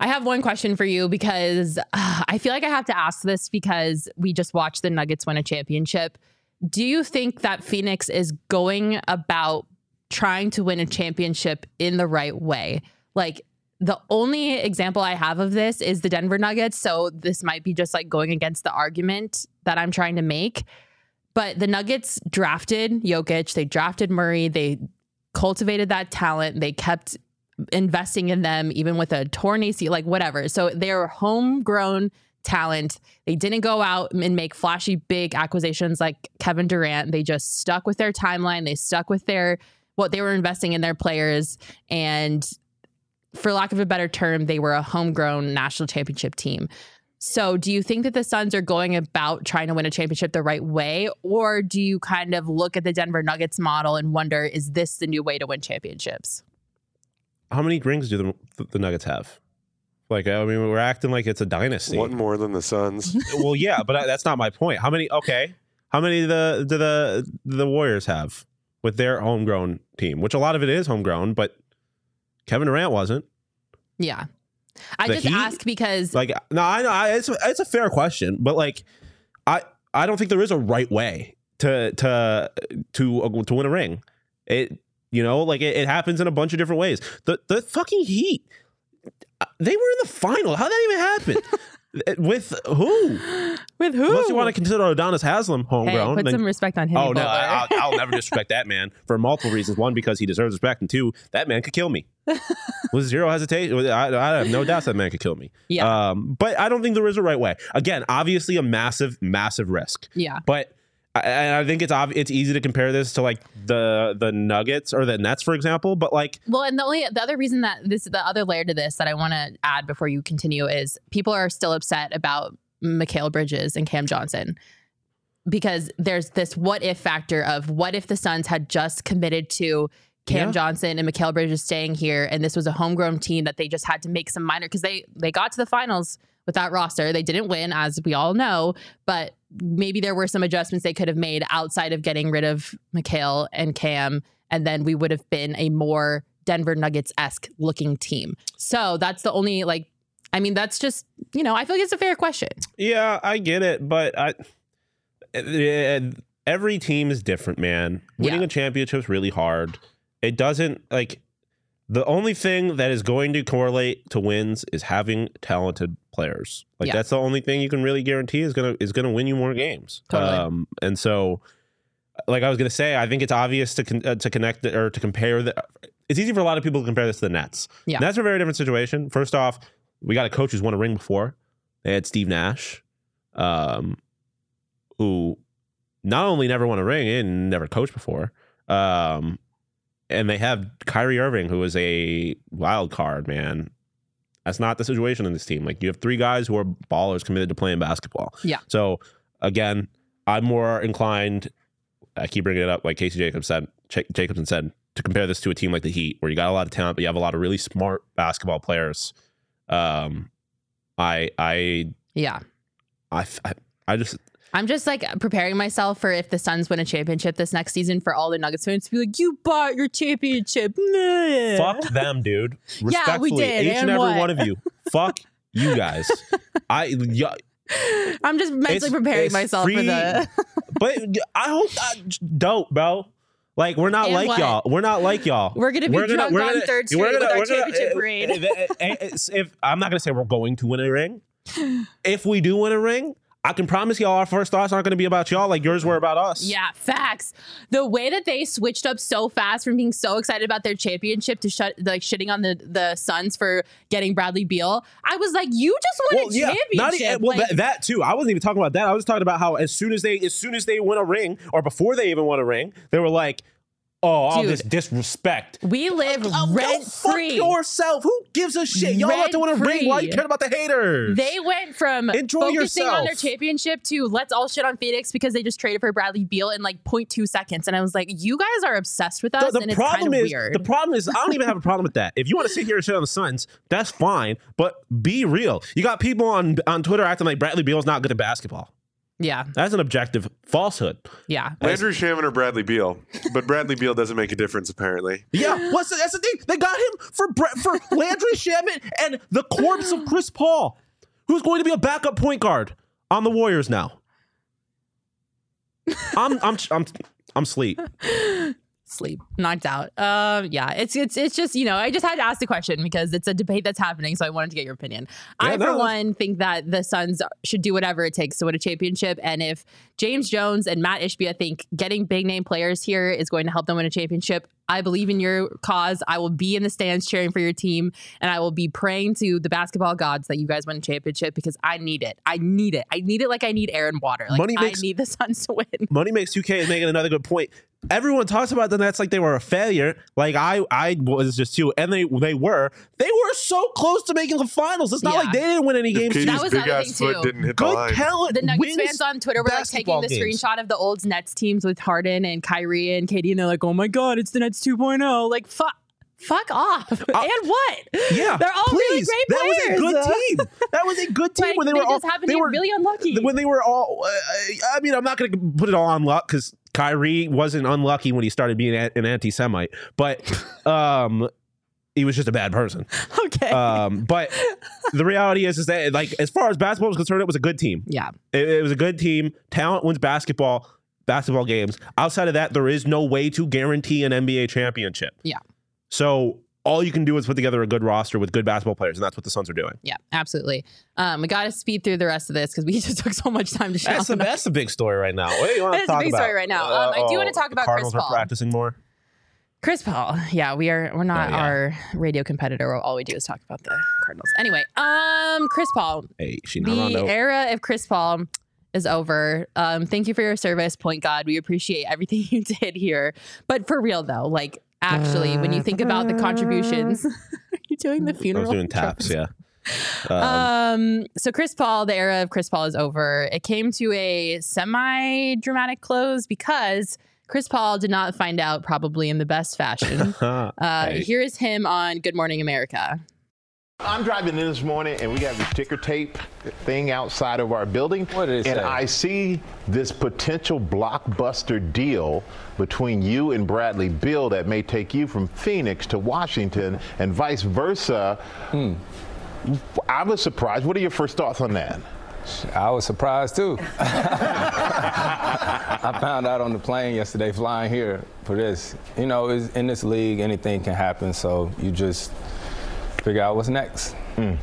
I have one question for you because uh, I feel like I have to ask this because we just watched the Nuggets win a championship. Do you think that Phoenix is going about trying to win a championship in the right way. Like the only example I have of this is the Denver Nuggets. So this might be just like going against the argument that I'm trying to make. But the Nuggets drafted Jokic, they drafted Murray, they cultivated that talent, they kept investing in them, even with a torn AC, like whatever. So they're homegrown talent. They didn't go out and make flashy big acquisitions like Kevin Durant. They just stuck with their timeline. They stuck with their what they were investing in their players and for lack of a better term, they were a homegrown national championship team. So, do you think that the Suns are going about trying to win a championship the right way? Or do you kind of look at the Denver Nuggets model and wonder, is this the new way to win championships? How many rings do the, the Nuggets have? Like, I mean, we're acting like it's a dynasty. One more than the Suns. [laughs] well, yeah, but that's not my point. How many? Okay, how many do the do the the Warriors have with their homegrown team? Which a lot of it is homegrown, but Kevin Durant wasn't. Yeah. I The just Heat? ask because Like, no, I know I, it's it's a fair question, but like, I I don't think there is a right way to to to uh, to win a ring. It you know like it, it happens in a bunch of different ways. The the fucking Heat, uh, they were in the final. How did that even happen? [laughs] With who? [gasps] with who? Unless you want to consider Udonis Haslem hey, homegrown. put then- some respect on him. oh no, I, I'll, I'll never [laughs] disrespect that man for multiple reasons. One, because he deserves respect, and two, that man could kill me [laughs] with zero hesitation. I, I have no doubt that man could kill me. yeah. Um, but I don't think there is a right way. Again, obviously a massive, massive risk. yeah. But I, and I think it's ob- it's easy to compare this to like the the Nuggets or the Nets, for example. But like, Well, and the only the other reason that this the other layer to this that I want to add before you continue is people are still upset about Mikal Bridges and Cam Johnson because there's this what if factor of what if the Suns had just committed to Cam Yeah. Johnson and Mikal Bridges staying here and this was a homegrown team that they just had to make some minor because they they got to the finals with that roster. They didn't win, as we all know, but maybe there were some adjustments they could have made outside of getting rid of Mikal and Cam, and then we would have been a more Denver Nuggets esque looking team. So that's the only like. I mean, that's just you know, I feel like it's a fair question. yeah, I get it, but I every team is different, man. Winning Yeah. a championship is really hard. It doesn't like the only thing that is going to correlate to wins is having talented players. Like Yeah. that's the only thing you can really guarantee is gonna is gonna win you more games. Totally. Um, and so, like I was gonna say, I think it's obvious to con- uh, to connect the, or to compare the. It's easy for a lot of people to compare this to the Nets. Yeah. Nets are a very different situation. First off, we got a coach who's won a ring before. They had Steve Nash, um, who not only never won a ring and never coached before, um, and they have Kyrie Irving, who is a wild card, man. That's not the situation in this team. Like you have three guys who are ballers committed to playing basketball. Yeah. So again, I'm more inclined. I keep bringing it up, like Casey Jacobs said, Ch- Jacobsen said, to compare this to a team like the Heat, where you got a lot of talent, but you have a lot of really smart basketball players. Um, I, I, Yeah. I, I, I just I'm just like preparing myself for if the Suns win a championship this next season for all the Nuggets fans to be like, you bought your championship. Meh." fuck them, dude. [laughs] Yeah, we Respectfully, did, each and and every what? one of you. [laughs] fuck you guys. I. I'm just mentally It's- preparing it's myself for free- the. [laughs] but I hope that dope, bro. Like we're not And like what? y'all. We're not like y'all. We're gonna be drunk on Third Street we're with our we're championship parade. If, if- if- I'm not gonna say we're going to win a ring. If we do win a ring, I can promise y'all our first thoughts aren't gonna be about y'all like yours were about us. Yeah, facts. The way that they switched up so fast from being so excited about their championship to shut like shitting on the the Suns for getting Bradley Beal, I was like, you just won Well, a yeah, championship. not e- well Like, that, that too. I wasn't even talking about that. I was talking about how as soon as they as soon as they win a ring or before they even won a ring, they were like, "Oh, all Dude. this disrespect." we live Oh, rent go fuck free. yourself. Who gives a shit? Y'all about to win a ring. Why you Rent-free. care about the haters? They went from Enjoy focusing on their championship to let's all shit on Phoenix because they just traded for Bradley Beal in like 0.2 seconds. And I was like, you guys are obsessed with us, the, and the it's kind problem of is weird. the problem is I don't even have a problem with that. If you want to sit here and shit on the Suns, that's fine. But be real. You got people on on Twitter acting like Bradley Beal's not good at basketball. Yeah, That's an objective falsehood. yeah. Landry Shamet or Bradley Beal, but Bradley Beal doesn't make a difference apparently. Yeah, what's the, that's the thing. They got him for Bre- for Landry Shamet and the corpse of Chris Paul, who's going to be a backup point guard on the Warriors now. I'm I'm I'm I'm sleep. Sleep, knocked out. Um, yeah, it's it's it's just you know I just had to ask the question because it's a debate that's happening, so I wanted to get your opinion. Yeah, I for that's- one think that the Suns should do whatever it takes to win a championship, and if James Jones and Matt Ishbia think getting big name players here is going to help them win a championship, I believe in your cause. I will be in the stands cheering for your team, and I will be praying to the basketball gods that you guys win a championship because I need it. I need it. I need it like I need air and water. Like Money I makes- need the [laughs] Suns to win. Money makes 2K is making another good point. Everyone talks about the Nets like they were a failure. Like I, I was just too, and they they were. They were so close to making the finals. It's not Yeah. like they didn't win any If games. That Katie's was big ass thing, foot too. didn't hit the Good line. talent. The Nuggets fans on Twitter were like taking the games. screenshot of the old Nets teams with Harden and Kyrie and Katie, and they're like, "Oh my god, it's the Nets 2.0." Like, fuck, fuck off. [laughs] and what? Yeah, they're all really please. great That was a good [laughs] team. That was a good team Like, when they, they were all. They were really unlucky. when they were all. Uh, I mean, I'm not going to put it all on luck because Kyrie wasn't unlucky when he started being an anti-Semite, but [laughs] um, he was just a bad person. okay. Um, but the reality is, is that like as far as basketball was concerned, it was a good team. yeah. It, it was a good team. Talent wins basketball. Basketball games. Outside of that, there is no way to guarantee an NBA championship. Yeah. So all you can do is put together a good roster with good basketball players, and that's what the Suns are doing. Yeah, absolutely. Um, we got to speed through the rest of this because we [laughs] just took so much time to show. That's the [laughs] that's the big story right now. What do you want to That is the talk big story right now. Um, I do wanna talk the about Chris Cardinals Paul. are practicing more. Chris Paul. Yeah, we are. We're not Oh, yeah. our radio competitor. All we do is talk about the Cardinals. Anyway, um, Chris Paul. Hey, she not The era of Chris Paul is over. Um, thank you for your service, Point God. We appreciate everything [laughs] you did here. But for real though, like actually, when you think about the contributions, [laughs] are you doing the I funeral? was doing taps. Yeah. Um, Um, so Chris Paul, the era of Chris Paul is over. It came to a semi dramatic close because Chris Paul did not find out probably in the best fashion. [laughs] Uh, Hey. Here is him on Good Morning America. I'm driving in this morning and we got the ticker tape thing outside of our building. What it and? I see this potential blockbuster deal between you and Bradley Beal that may take you from Phoenix to Washington and vice versa. Hmm. I was surprised. What are your first thoughts on that? I was surprised too. [laughs] I found out on the plane yesterday flying here for this. You know, in this league, anything can happen, so you just figure out what's next. Hmm.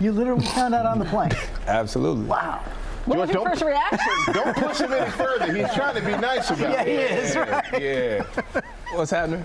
You literally found out on the plane. [laughs] Absolutely. Wow. What George, was your first reaction? [laughs] Don't push him any further. He's trying to be nice about [laughs] Yeah, he it. is, right? Yeah. What's happening?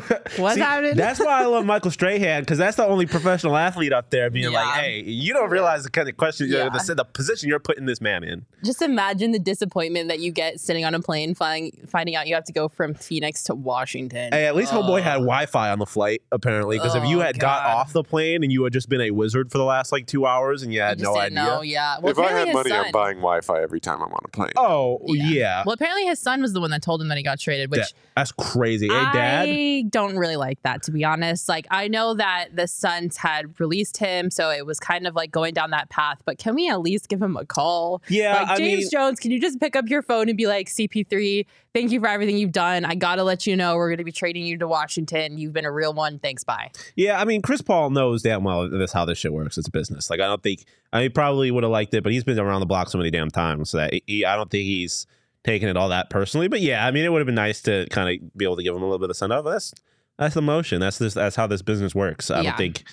[laughs] What's See, happening? That's why I love Michael Strahan because that's the only professional athlete up there being Yeah. like, "Hey, you don't realize the kind of question, Yeah. the, the position you're putting this man in." Just imagine the disappointment that you get sitting on a plane, finding, finding out you have to go from Phoenix to Washington. Hey, at least homeboy had Wi-Fi on the flight apparently. Because if you Oh, had got off the plane and you had just been a wizard for the last like two hours and you had just no didn't idea, know. Yeah. Well, if I had money, son, I'm buying Wi-Fi every time I'm on a plane. oh yeah, Well, apparently his son was the one that told him that he got traded, which That- that's crazy. Hey, Dad. Don't really like that, to be honest. Like, I know that the Suns had released him, so it was kind of like going down that path. But can we at least give him a call? Yeah, like James mean- Jones, can you just pick up your phone and be like, CP3, thank you for everything you've done. I gotta let you know we're gonna be trading you to Washington. You've been a real one. Thanks, bye. Yeah, I mean, Chris Paul knows damn well this how this shit works. It's a business. Like, I don't think I mean, probably would have liked it, but he's been around the block so many damn times that he, I don't think he's taking it all that personally. But yeah, I mean, it would have been nice to kind of be able to give him a little bit of send off. That's that's the motion. That's this. That's how this business works. I Yeah. don't think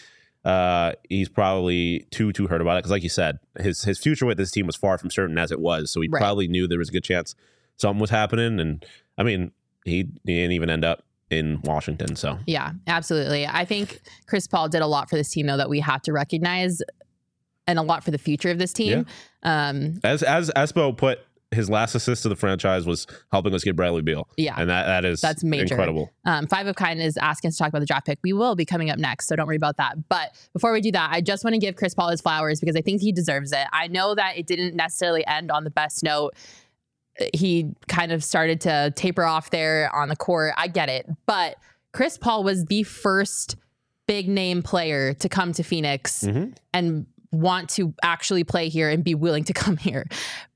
uh, he's probably too too hurt about it because, like you said, his his future with this team was far from certain as it was. So he Right. probably knew there was a good chance something was happening. And I mean, he, he didn't even end up in Washington. So Yeah, absolutely. I think Chris Paul did a lot for this team, though, that we have to recognize, and a lot for the future of this team. Um, As as Espo put, his last assist to the franchise was helping us get Bradley Beal. Yeah. and that that is That's major. incredible. Um, Five of Kind is asking us to talk about the draft pick. We will be coming up next, so don't worry about that. But before we do that, I just want to give Chris Paul his flowers because I think he deserves it. I know that it didn't necessarily end on the best note. He kind of started to taper off there on the court. I get it. But Chris Paul was the first big name player to come to Phoenix Mhm. and want to actually play here and be willing to [laughs] come here.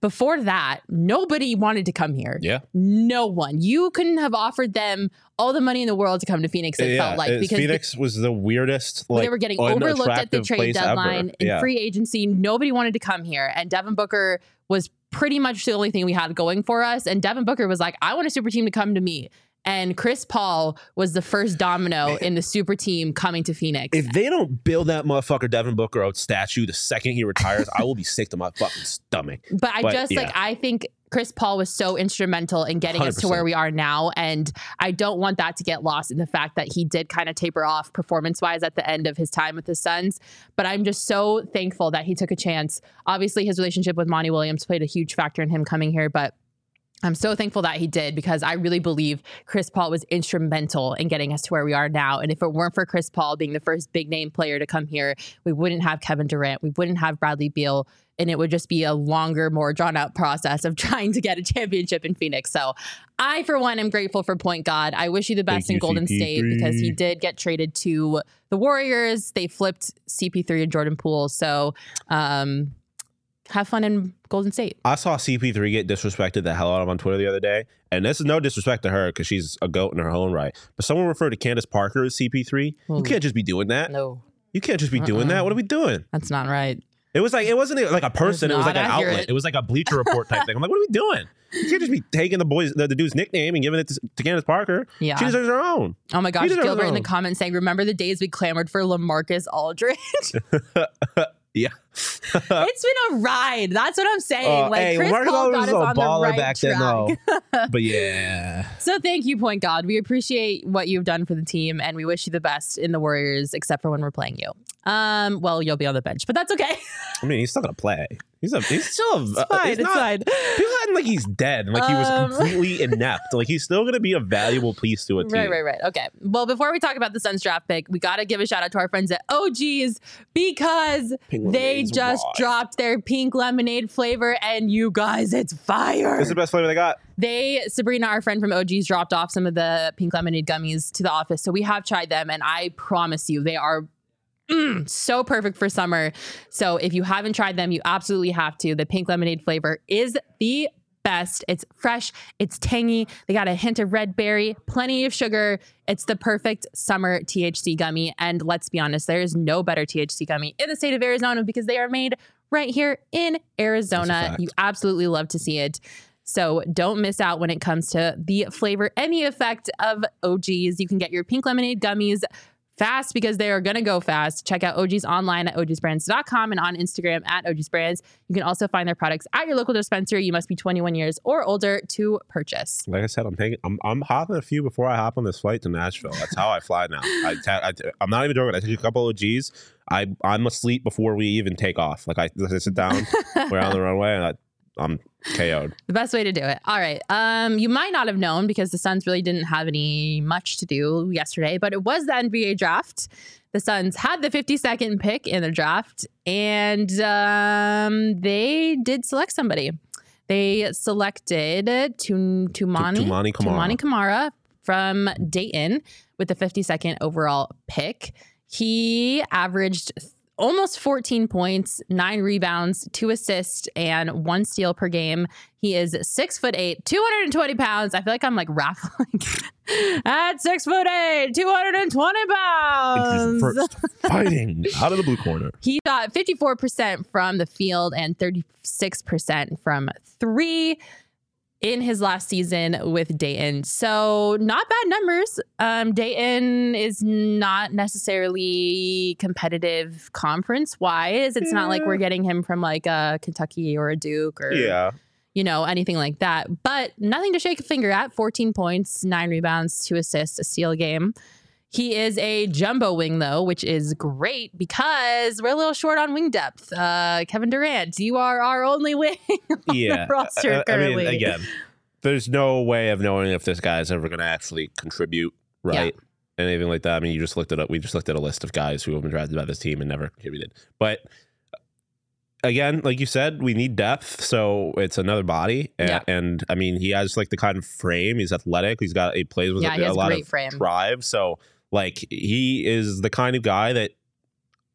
Before that, nobody wanted to come here. Yeah, No one. You couldn't have offered them all the money in the world to come to Phoenix. It yeah. felt like because the- Phoenix was the weirdest. Like, they were getting overlooked at the trade deadline in yeah. free agency. Nobody wanted to come here, and Devin Booker was pretty much the only thing we had going for us. And Devin Booker was like, "I want a super team to come to me." And Chris Paul was the first domino in the super team coming to Phoenix. If they don't build that motherfucker Devin Booker out statue the second he retires, I will be sick to my fucking stomach. [laughs] But I But, just like. I think Chris Paul was so instrumental in getting us to where we are now, and I don't want that to get lost in the fact that he did kind of taper off performance wise at the end of his time with the Suns. But I'm just so thankful that he took a chance. Obviously, his relationship with Monty Williams played a huge factor in him coming here, but. I'm so thankful that he did because I really believe Chris Paul was instrumental in getting us to where we are now. And if it weren't for Chris Paul being the first big name player to come here, we wouldn't have Kevin Durant, we wouldn't have Bradley Beal, and it would just be a longer, more drawn out process of [laughs] trying to get a championship in Phoenix. So I, for one, am grateful for Point God. I wish you the best Thank in you, Golden State because he did get traded to the Warriors. They flipped CP3 and Jordan Poole. So um, have fun in Golden State. I saw CP3 get disrespected the hell out of on Twitter the other day, and this is no disrespect to her because she's a goat in her own right. But someone referred to Candace Parker as CP3. You can't just be doing that. No, You can't just be doing Uh-uh. that. What are we doing? that's not right. It was like it wasn't like a person. It was not like an accurate. outlet. It was like a Bleacher Report type thing. I'm like, what are we doing? You can't just be taking the boys, the, the dude's nickname and giving it to, to Candace Parker. Yeah. She deserves her own. Oh my gosh, did it Gilbert in the alone. comments saying, "Remember the days we clamored for LaMarcus Aldridge? [laughs] Yeah. [laughs] it's been a ride. That's what I'm saying. Uh, like hey, Chris Paul got us a on the baller right back track. then, though. [laughs] but yeah. [laughs] So thank you, Point God. We appreciate what you've done for the team, and we wish you the best in the Warriors, except for when we're playing you. Um, well, you'll be on the bench, but that's okay. I mean, he's still gonna play. He's a, he's still. A, It's fine. he's It's not- fine. People acting like he's dead like he was Um, completely inept. Like he's still gonna be a valuable piece to a team. Right, right, right. Okay. Well, before we talk about the Suns draft pick, we got to give a shout out to our friends at OGs because Pink they just dropped their pink lemonade flavor, and you guys, it's fire. It's the best flavor they got. They, Sabrina, our friend from OGs, dropped off some of the pink lemonade gummies to the office. So we have tried them, and I promise you, they are mm, so perfect for summer. So if you haven't tried them, you absolutely have to. The pink lemonade flavor is the best. It's fresh, it's tangy. They got a hint of red berry, plenty of sugar. It's the perfect summer THC gummy. And let's be honest, there is no better THC gummy in the state of Arizona because they are made right here in Arizona. You absolutely love to see it. So don't miss out when it comes to the flavor and the effect of OGs. You can get your pink lemonade gummies fast because they are going to go fast. Check out OGs online at ogsbrands.com and on Instagram at ogsbrands. You can also find their products at your local dispensary. You must be 21 years or older to purchase. Like I said, I'm taking. I'm, I'm hopping a few before I hop on this flight to Nashville. That's how I fly now. I ta- I, am not even joking. I take a couple of G's. I I'm asleep before we even take off. Like I, I sit down, we're on the runway, and I, I'm KO'd. The best way to do it. All right. Um, you might not have known because the Suns really didn't have any much to do yesterday, but it was the NBA draft. The Suns had the 52nd pick in the draft, and um, they did select somebody. They selected Tum- Toumani, Toumani Camara. Toumani Camara from Dayton with the 52nd overall pick. He averaged almost 14 points, nine rebounds, two assists, and one steal per game. He is six foot eight, 220 pounds. I feel like I'm like raffling [laughs] at six foot eight, 220 pounds. First fighting out of the blue corner. [laughs] He shot 54% from the field and 36% from three in his last season with Dayton. So not bad numbers. Um, Dayton is not necessarily competitive conference wise. It's not like we're getting him from like a Kentucky or a Duke or Yeah. you know, anything like that. But nothing to shake a finger at. 14 points, nine rebounds, two assists, a steal game. He is a jumbo wing, though, which is great because we're a little short on wing depth. Uh, Kevin Durant, you are our only wing [laughs] on Yeah. the roster I- I mean, currently. again, there's no way of knowing if this guy's ever going to actually contribute, right? Anything like that. I mean, you just looked it up. We just looked at a list of guys who have been drafted by this team and never contributed. But again, like you said, we need depth, so it's another body. And, Yeah. and I mean, he has like the kind of frame. He's athletic. He's got he plays with Yeah, a, he has a lot great of frame. drive. So like he is the kind of guy that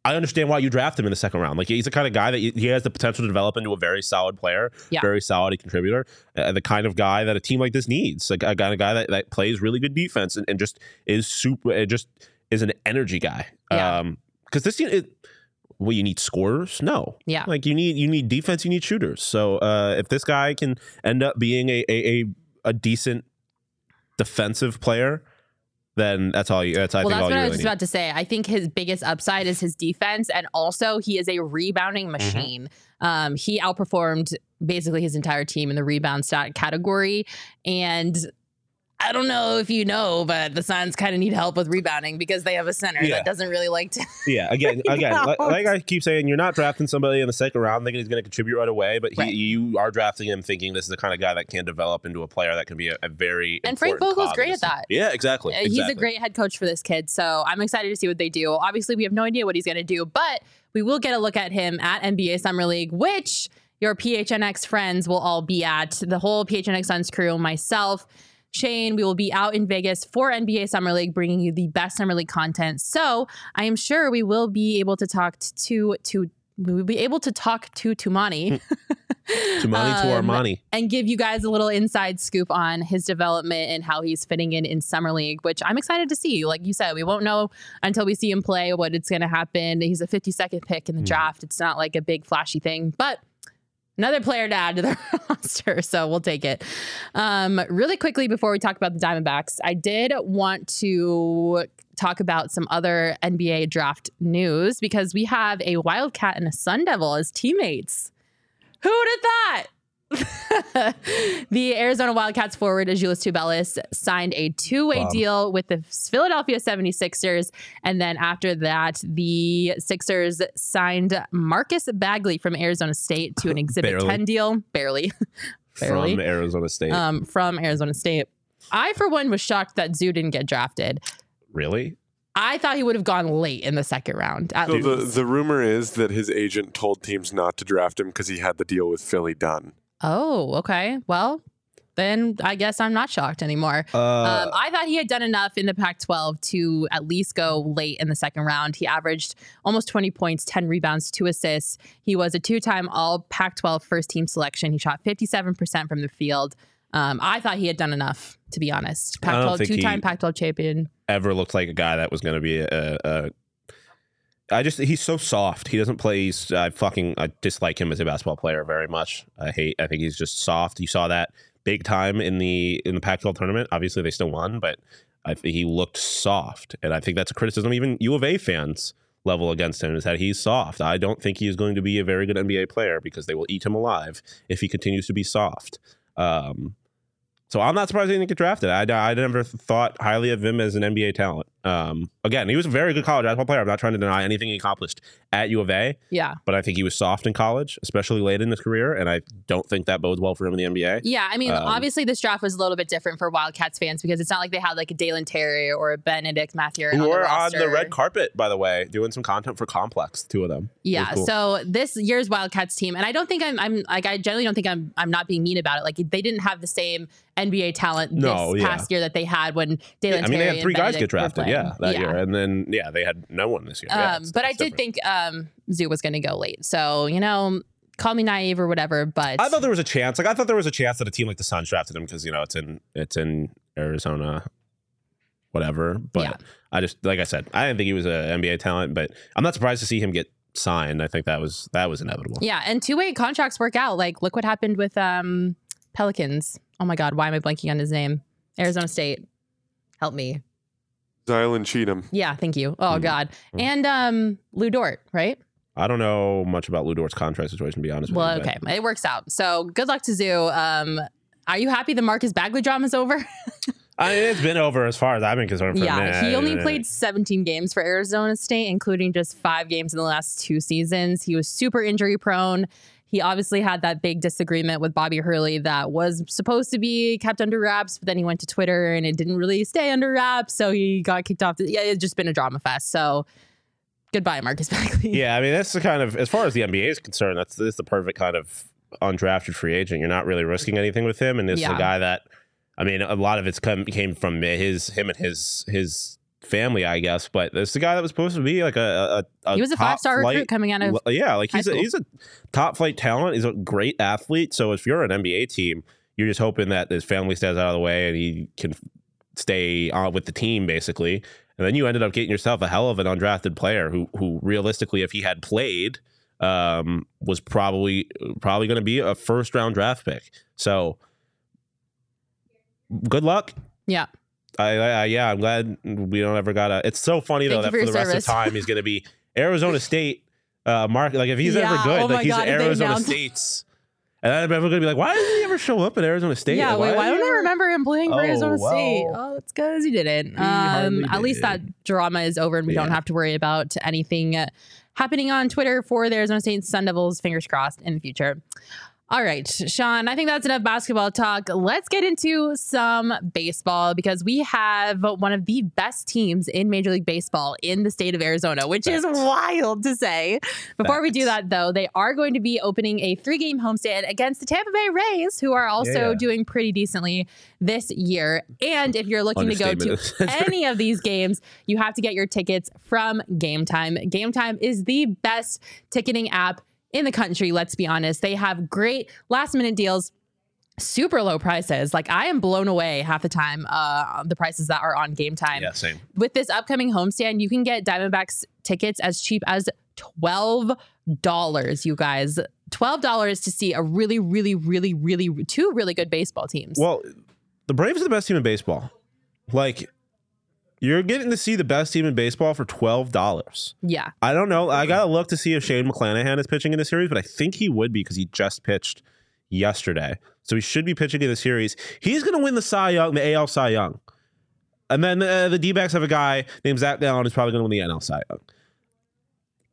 I understand why you draft him in the second round. Like he's the kind of guy that he has the potential to develop into a very solid player, Yeah. very solid contributor, uh, the kind of guy that a team like this needs. Like a kind of guy that, that plays really good defense and, and just is super, uh, just is an energy guy. Yeah. Um, because this team, it, well, you need scorers. No, Yeah. like you need you need defense. You need shooters. So uh, if this guy can end up being a a, a, a decent defensive player, then that's all you. That's I well, think that's all what you I was really just need. about to say. I think his biggest upside is his defense, and also he is a rebounding Mm-hmm. machine. Um, he outperformed basically his entire team in the rebound stat category, and I don't know if you know, but the Suns kind of need help with rebounding because they have a center Yeah. that doesn't really like to. [laughs] Yeah, again, [laughs] again, like, like I keep saying, you're not drafting somebody in the second round thinking he's going to contribute right away, but he, Right. you are drafting him thinking this is the kind of guy that can develop into a player that can be a, a very And Frank Vogel's great at that. Yeah, exactly. Uh, He's a great head coach for this kid, so I'm excited to see what they do. Obviously, we have no idea what he's going to do, but we will get a look at him at NBA Summer League, which your PHNX friends will all be at. The whole PHNX Suns crew, myself, Shane, we will be out in Vegas for NBA Summer League, bringing you the best Summer League content. So I am sure we will be able to talk to to we will be able to talk to Toumani. [laughs] Toumani to Um, Armani. and give you guys a little inside scoop on his development and how he's fitting in in summer league which i'm excited to see like you said we won't know until we see him play what it's going to happen he's a 52nd pick in the draft it's not like a big flashy thing but another player to add to the [laughs] roster so we'll take it um, really quickly before we talk about the diamondbacks i did want to talk about some other nba draft news because we have a wildcat and a sun devil as teammates who would have thought? [laughs] the Arizona Wildcats forward Azuolas Tubelis signed a two-way Wow. deal with the Philadelphia 76ers. And then after that, the Sixers signed Marcus Bagley from Arizona State to an [laughs] Exhibit Barely. 10 deal. Barely. [laughs] Barely. From Arizona State. Um, from Arizona State. I, for one, was shocked that Zoo didn't get drafted. really? I thought he would have gone late in the second round. At So the, the rumor is that his agent told teams not to draft him because he had the deal with Philly done. Oh, okay. Well, then I guess I'm not shocked anymore. Uh, Um, I thought he had done enough in the Pac 12 to at least go late in the second round. He averaged almost 20 points, 10 rebounds, two assists. He was a two time All Pac 12 first team selection. He shot 57% from the field. Um, I thought he had done enough, to be honest. Pac 12, two time Pac 12 champion. ever looked like a guy that was going to be a, a. I just he's so soft. He doesn't play. He's, I fucking I dislike him as a basketball player very much. I hate. I think he's just soft. You saw that big time in the in the Pac-12 tournament. Obviously, they still won, but I he looked soft, and I think that's a criticism even U of A fans level against him is that he's soft. I don't think he is going to be a very good NBA player because they will eat him alive if he continues to be soft. Um, so I'm not surprised he didn't get drafted. I, I never thought highly of him as an NBA talent. Um, again, he was a very good college basketball player. I'm not trying to deny anything he accomplished at U of A, Yeah. but I think he was soft in college, especially late in his career, and I don't think that bodes well for him in the NBA. Yeah, I mean, Um, obviously this draft was a little bit different for Wildcats fans because it's not like they had like a Dalen Terry or a Bennedict Mathurin on Who the were on the red carpet, by the way, doing some content for Complex, two of them. Yeah. cool. So this year's Wildcats team, and I don't think I'm, I'm like, I generally don't think I'm, I'm not being mean about it. Like they didn't have the same NBA talent No, this yeah. past year that they had when Dalen Yeah, I mean, they had three guys get drafted. Yeah, that year, and then yeah, they had no one this year. Yeah, Um, it's- but I did different. think um, Zoo was going to go late. So you know, call me naive or whatever, but I thought there was a chance. Like I thought there was a chance that a team like the Suns drafted him because you know it's in it's in Arizona, whatever. But Yeah. I just like I said, I didn't think he was an NBA talent, but I'm not surprised to see him get signed. I think that was that was inevitable. yeah, and two way contracts work out. Like look what happened with um, Pelicans. Oh my God, why am I blanking on his name? Arizona State. Help me. Zylan Cheatham. Yeah, thank you. Oh Mhm. God, Mhm. and um, Lu Dort, right? I don't know much about Lu Dort's contract situation. To be honest, Well, with you, Well, okay, it works out. So good luck to Zoo. Um, are you happy the Marcus Bagley drama is over? [laughs] I mean, it's been over as far as I've been concerned. For a yeah, he only played 17 games for Arizona State, including just five games in the last two seasons. He was super injury prone. He obviously had that big disagreement with Bobby Hurley that was supposed to be kept under wraps, but then he went to Twitter and it didn't really stay under wraps. So he got kicked off. The, yeah, it's just been a drama fest. So goodbye, Marcus [laughs] Bagley. Yeah, I mean that's the kind of as far as the NBA is concerned, that's this the perfect kind of undrafted free agent. You're not really risking anything with him, and this is a guy that, I mean, a lot of it's come came from his him and his his family, I guess. But this is the guy that was supposed to be like a, a, a he was a five star recruit coming out of. Yeah, like he's a, he's a top flight talent. He's a great athlete. So if you're an NBA team, you're just hoping that his family stays out of the way and he can stay on with the team basically. And then you ended up getting yourself a hell of an undrafted player who who realistically, if he had played, um, was probably probably going to be a first round draft pick. So good luck. Yeah. I, I yeah, I'm glad we don't ever got a. It's so funny though Thank that for for the your rest of time he's going to be Arizona State. Uh, Mark, like if he's Yeah, ever good, oh like he's God, Arizona State's, and I'm ever going to be like, why doesn't he ever show up at Arizona State? Yeah, wait, why he don't I remember him playing for Oh, Arizona State? Oh, it's because he didn't. Um, at least that drama is over and we don't have to worry about anything happening on Twitter for the Arizona State Sun Devils, fingers crossed, in the future. All right, Shawn, I think that's enough basketball talk. Let's get into some baseball because we have one of the best teams in Major League Baseball in the state of Arizona, which is wild to say. Before we do that, though, they are going to be opening a three game homestand against the Tampa Bay Rays, who are also Yeah. doing pretty decently this year. And if you're looking to go to [laughs] any of these games, you have to get your tickets from Game Time. Game Time is the best ticketing app in the country, let's be honest. They have great last minute deals. Super low prices. Like I am blown away half the time. Uh, the prices that are on Game Time Yeah, same. with this upcoming homestand, you can get Diamondbacks tickets as cheap as twelve dollars. You guys, twelve dollars to see a really, really, really, really two really good baseball teams. Well, the Braves are the best team in baseball. Like, you're getting to see the best team in baseball for twelve dollars. yeah, I don't know. I gotta look to see if Shane McClanahan is pitching in the series, but I think he would be because he just pitched yesterday, so he should be pitching in the series. He's gonna win the Cy Young, the AL Cy Young, and then uh, the D-backs have a guy named Zach Gallen who's probably gonna win the NL Cy Young.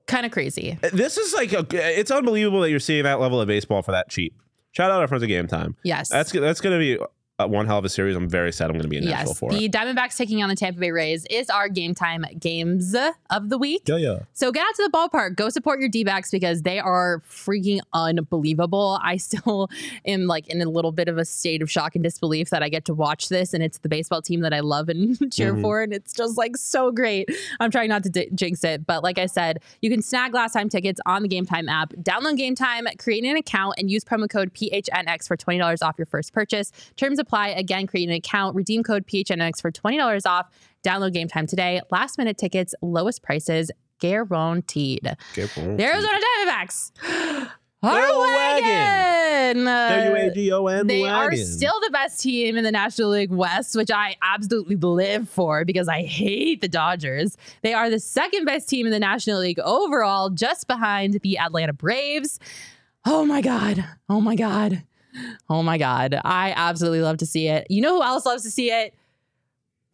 kind of crazy. This is like a, it's unbelievable that you're seeing that level of baseball for that cheap. Shout out our friends at Game Time. Yes, That's that's gonna be uh, one hell of a series. I'm very sad I'm gonna be in Nashville yes. for The it. Diamondbacks taking on the Tampa Bay Rays is our Game Time games of the week. Yeah, yeah. So get out to the ballpark. Go support your D-backs because they are freaking unbelievable. I [laughs] still am like in a little bit of a state of shock and disbelief that I get to watch this and it's the baseball team that I love and [laughs] cheer Mhm. for and it's just like so great. I'm trying not to di- jinx it, but like I said, you can snag last time tickets on the Game Time app. Download Game Time, create an account and use promo code PHNX for $20 off your first purchase. Terms apply. Again, create an account, redeem code PHNX for $20 off. Download Game Time today. Last minute tickets, lowest prices guaranteed. Okay, The Arizona Diamondbacks [gasps] are They're a a wagon. Uh, W-A-G-O-N they are still the best team in the National League West, which I absolutely live for because I hate the Dodgers. They are the second best team in the National League overall, just behind the Atlanta Braves. Oh my God. Oh my God. Oh my God. I absolutely love to see it. You know who else loves to see it?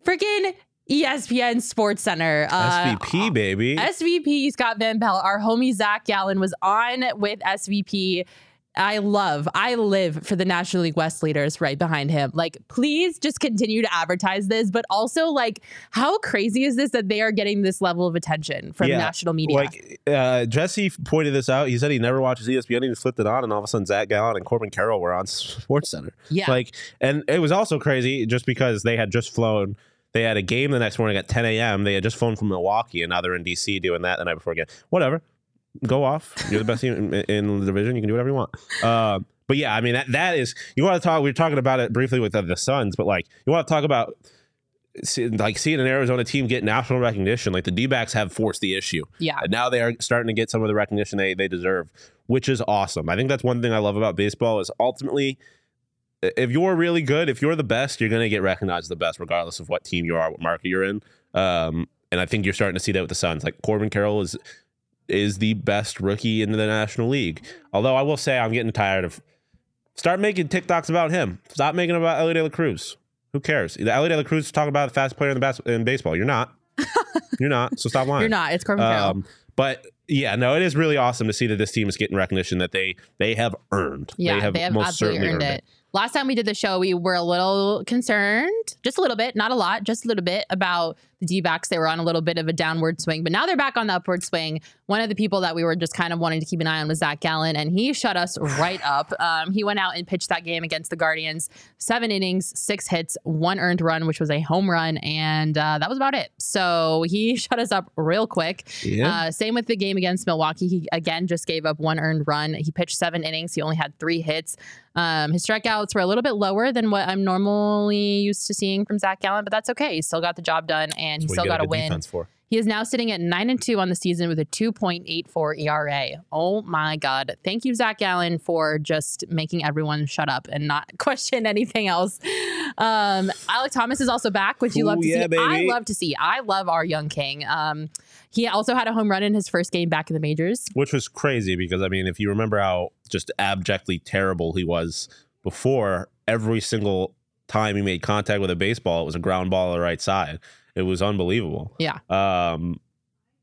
Freaking ESPN Sports Center. Uh, SVP baby. SVP Scott Van Pelt, our homie Zach Gallen was on with SVP. I love, I live for the National League West leaders right behind him. Like, please just continue to advertise this, but also, like, how crazy is this that they are getting this level of attention from Yeah, national media? Like uh, Jesse pointed this out. He said he never watches ESPN. He just flipped it on, and all of a sudden, Zach Gallen and Corbin Carroll were on Sports Center. yeah. Like, and it was also crazy just because they had just flown. They had a game the next morning at 10 a.m. They had just flown from Milwaukee, and now they're in DC doing that the night before again. Whatever, go off. You're the best team in, in the division. You can do whatever you want. Uh, but yeah, I mean that that is. You want to talk? We were talking about it briefly with the, the Suns, but like you want to talk about. see- Like seeing an Arizona team get national recognition, like the D-backs have forced the issue. yeah. And now they are starting to get some of the recognition they, they deserve, which is awesome. I think that's one thing I love about baseball is ultimately if you're really good, if you're the best, you're going to get recognized the best, regardless of what team you are, what market you're in. Um, and I think you're starting to see that with the Suns. Like Corbin Carroll is is the best rookie in the National League. Although I will say I'm getting tired of start making TikToks about him. Stop making about Elly De La Cruz. Who cares? The Elly De La Cruz is talking about the fastest player in the bas- in baseball. You're not. [laughs] you're not. So stop lying. You're not. It's Corbin Carroll. Um, but yeah, no, it is really awesome to see that this team is getting recognition that they they have earned. Yeah, they have, most absolutely certainly earned it. Last time we did the show, we were a little concerned, just a little bit, not a lot, just a little bit about the D backs. They were on a little bit of a downward swing, but now they're back on the upward swing. One of the people that we were just kind of wanting to keep an eye on was Zach Gallen, and he shut us [sighs] right up. Um, he went out and pitched that game against the Guardians, seven innings, six hits, one earned run, which was a home run, and uh, that was about it. So he [laughs] shut us up real quick. Yeah. Uh, same with the game against Milwaukee. He again just gave up one earned run. He pitched seven innings. He only had three hits. Um, his strikeouts were a little bit lower than what I'm normally used to seeing from Zach Gallen, but that's okay. He still got the job done, and he still got a win. He is now sitting at nine and two on the season with a 2.84 ERA. Oh my God. Thank you, Zach Gallen, for just making everyone shut up and not [laughs] question anything else. Um, Alek Thomas is also back, which you Ooh, love to yeah, see. I love to see. I love our young king. Um, he also had a home run in his first game back in the majors. which was crazy because I mean, if you remember how just abjectly terrible he was before, every single time he made contact with a baseball, it was a ground ball on the right side. It was unbelievable. Yeah. Um.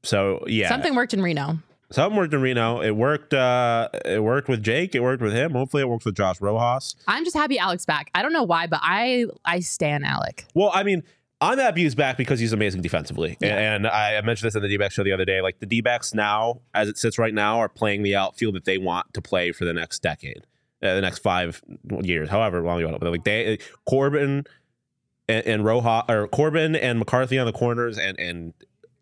So yeah, Something worked in Reno. something worked in Reno. It worked. Uh, it worked with Jake. It worked with him. Hopefully, it works with Josh Rojas. I'm just happy Alex back. I don't know why, but I I stan Alek. Well, I mean, I'm happy he's back because he's amazing defensively. Yeah. And I I mentioned this in the D backs show the other day. Like the D backs now, as it sits right now, are playing the outfield that they want to play for the next decade, uh, the next five years, however long you want to play. Like they, Corbin and, and Roja, or Corbin and McCarthy on the corners, and and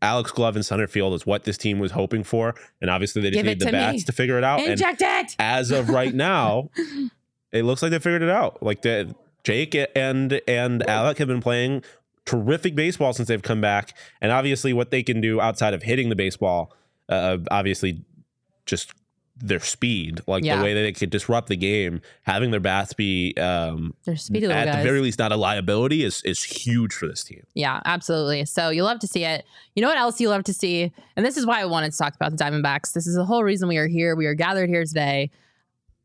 Alex Glove in center field is what this team was hoping for. And obviously, they just Give need the to bats me. to figure it out. And Inject it. as of right now, [laughs] it looks like they figured it out. Like the Jake and and Alek have been playing terrific baseball since they've come back, and obviously what they can do outside of hitting the baseball, uh, obviously just their speed, like Yeah. the way that they could disrupt the game, having their bats be um, speedy at guys. the very least not a liability is is huge for this team. Yeah, absolutely. So you love to see it. You know what else you love to see? And this is why I wanted to talk about the Diamondbacks. This is the whole reason we are here. We are gathered here today.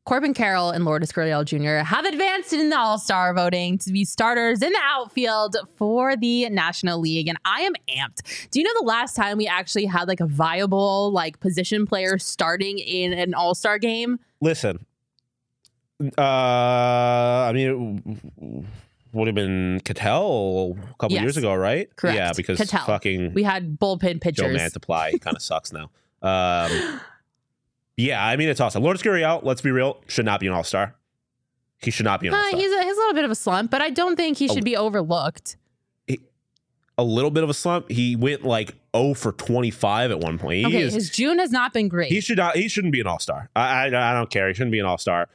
Corbin Carroll and Lourdes Gurriel Jr. have advanced in the All Star voting to be starters in the outfield for the National League, and I am amped. Do you know the last time we actually had like a viable like position player starting in an All Star game? Listen, uh, I mean, it would have been Ketel a couple Yes. years ago, right? Correct. Yeah, because Ketel. fucking We had bullpen pitchers. Joe. Mantiply kind of [laughs] sucks now. Um, yeah, I mean it's awesome. Lourdes Gurriel, let's be real, should not be an All Star. He should not be an All Uh, he's a, he's a little bit of a slump, but I don't think he Oh. should be overlooked. a little bit of a slump. He went like 0 for 25 at one point. He Okay, is, his June has not been great. he should not. He shouldn't be an All Star. I, I I don't care. He shouldn't be an All Star.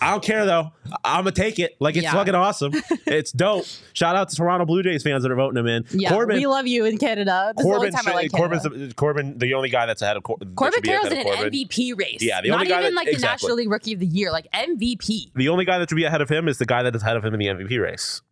I don't care though. I'm gonna take it. Like it's Yeah. fucking awesome. it's dope. Shout out to Toronto Blue Jays fans that are voting him in. yeah, Corbin. we love you in Canada. This Corbin, is the only time I like Corbin's the, Corbin, the only guy that's ahead of Cor- Corbin Carroll's in an Corbin. MVP race. Yeah, the not only guy even that- like the exactly. National League Rookie of the Year, like MVP. The only guy that should be ahead of him is the guy that is ahead of him in the MVP race,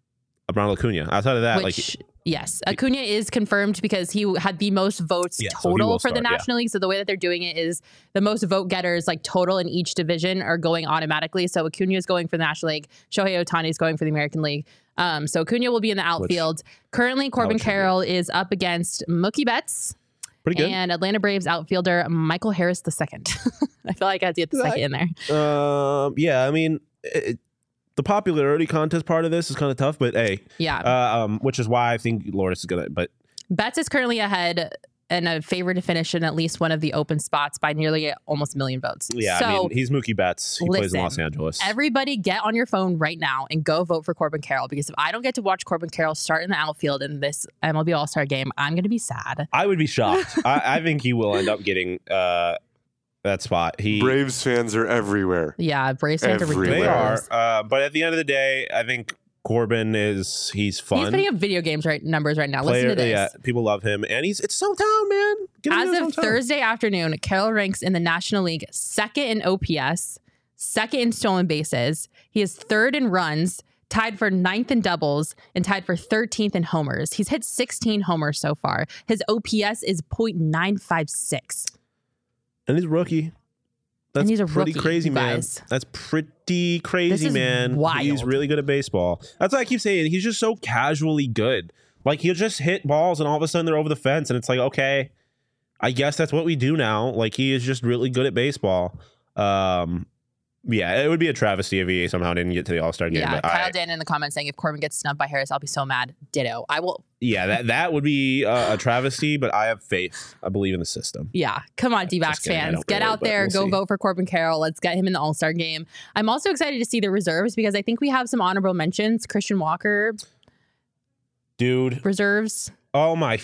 Ronald Acuna. Outside of that, Which like yes, Acuna is confirmed because he had the most votes Yeah, total will for the start, yeah. National League. So the way that they're doing it is the most vote getters, like total in each division, are going automatically. So Acuna is going for the National League. Shohei Ohtani is going for the American League. Um, so Acuna will be in the outfield. Currently, Corbin. Carroll is up against Mookie Betts. pretty good. and Atlanta Braves outfielder Michael Harris II. [laughs] I feel like I had to get the second in there. Um, yeah, I mean, it, the popularity contest part of this is kind of tough, but hey, Yeah. uh, um, which is why I think Lourdes is gonna. But Betts is currently ahead and a favorite to finish in at least one of the open spots by nearly almost a million votes. yeah, So I mean, he's Mookie Betts. He plays in Los Angeles. everybody get on your phone right now and go vote for Corbin Carroll because if I don't get to watch Corbin Carroll start in the outfield in this MLB All Star game, I'm going to be sad. I would be shocked. I, I think he will end up getting uh, that spot. He Braves fans are everywhere. Yeah, Braves fans are Everywhere. they are, uh, but at the end of the day, I think Corbin is he's fun. He's putting up video games right numbers right now. Player- Listen to this. Yeah, people love him, and he's it's so town, man. Get As of. Thursday afternoon, Carroll ranks in the National League second in OPS, second in stolen bases. He is third in runs, tied for ninth in doubles, and tied for 13th in homers. He's hit 16 homers so far. His OPS is .956. and he's a rookie. That's And he's a pretty rookie, crazy, man. guys. That's pretty crazy, man. He's really good at baseball. That's why I keep saying he's just so casually good. Like he'll just hit balls, and all of a sudden they're over the fence, and it's like, okay, I guess that's what we do now. Like he is just really good at baseball. Um, yeah, it would be a travesty if he somehow didn't get to the All Star game. Yeah, Kyle I, Dan in the comments saying if Corbin gets snubbed by Harris, I'll be so mad. Ditto. I will. yeah, that that would be a, a travesty. But I have faith. I believe in the system. Yeah, come on, D-backs fans, get out there, we'll go see. vote for Corbin Carroll. Let's get him in the All Star game. I'm also excited to see the reserves because I think we have some honorable mentions. Christian Walker Dude, reserves. Oh my!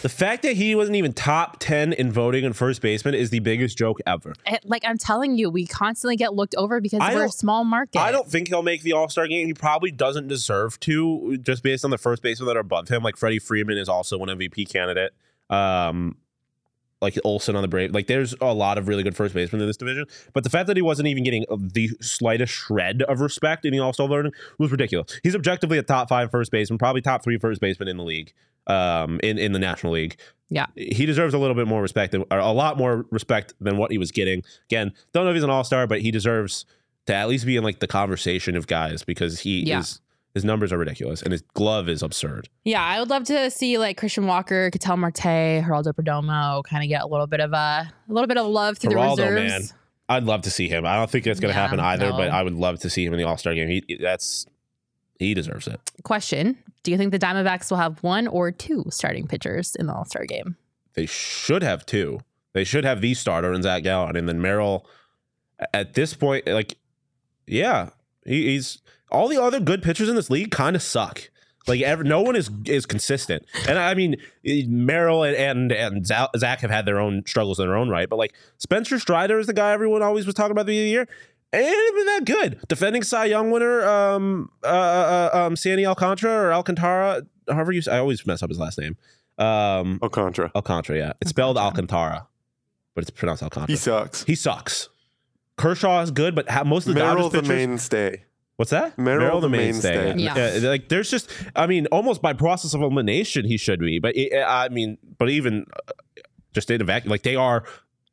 The fact that he wasn't even top ten in voting in first baseman is the biggest joke ever. Like I'm telling you, we constantly get looked over because I we're a small market. I don't think he'll make the All Star game. He probably doesn't deserve to, just based on the first basemen that are above him. Like Freddie Freeman is also an MVP candidate. Um, like Olson on the Brave. Like there's a lot of really good first basemen in this division. But the fact that he wasn't even getting the slightest shred of respect in the All Star voting was ridiculous. He's objectively a top five first baseman, probably top three first baseman in the league, um, in in the National League. Yeah. he deserves a little bit more respect, than, or a lot more respect than what he was getting. Again, don't know if he's an All Star, but he deserves to at least be in like the conversation of guys because he Yeah. is. His numbers are ridiculous, and his glove is absurd. Yeah, I would love to see like Christian Walker, Ketel Marte, Geraldo Perdomo kind of get a little bit of a, a little bit of love through Geraldo, the man. I'd love to see him. I don't think it's going to Yeah, happen either, no. but I would love to see him in the All Star game. He that's he deserves it. Question: Do you think the Diamondbacks will have one or two starting pitchers in the All Star game? They should have two. They should have the starter and Zach Gallen, and then Merrill. At this point, like, yeah, he, he's all the other good pitchers in this league kind of suck. Like, ever, no one is is consistent, and I mean, Merrill and and, and Zach have had their own struggles in their own right, but like Spencer Strider is the guy everyone always was talking about the beginning of the year. And ain't been that good. Defending Cy Young winner, um, uh, uh, um, Sandy Alcantara or Alcantara, however you. I always mess up his last name. Um, Alcantara. Alcantara, yeah. It's spelled Alcantara, but it's pronounced Alcantara. He sucks. He sucks. Kershaw is good, but most of the Merrill Dodgers the pitchers. mainstay. What's that? Merrill the mainstay. Yeah. Uh, like there's just, I mean, almost by process of elimination, he should be. But it, I mean, but even uh, just in a vacuum, like they are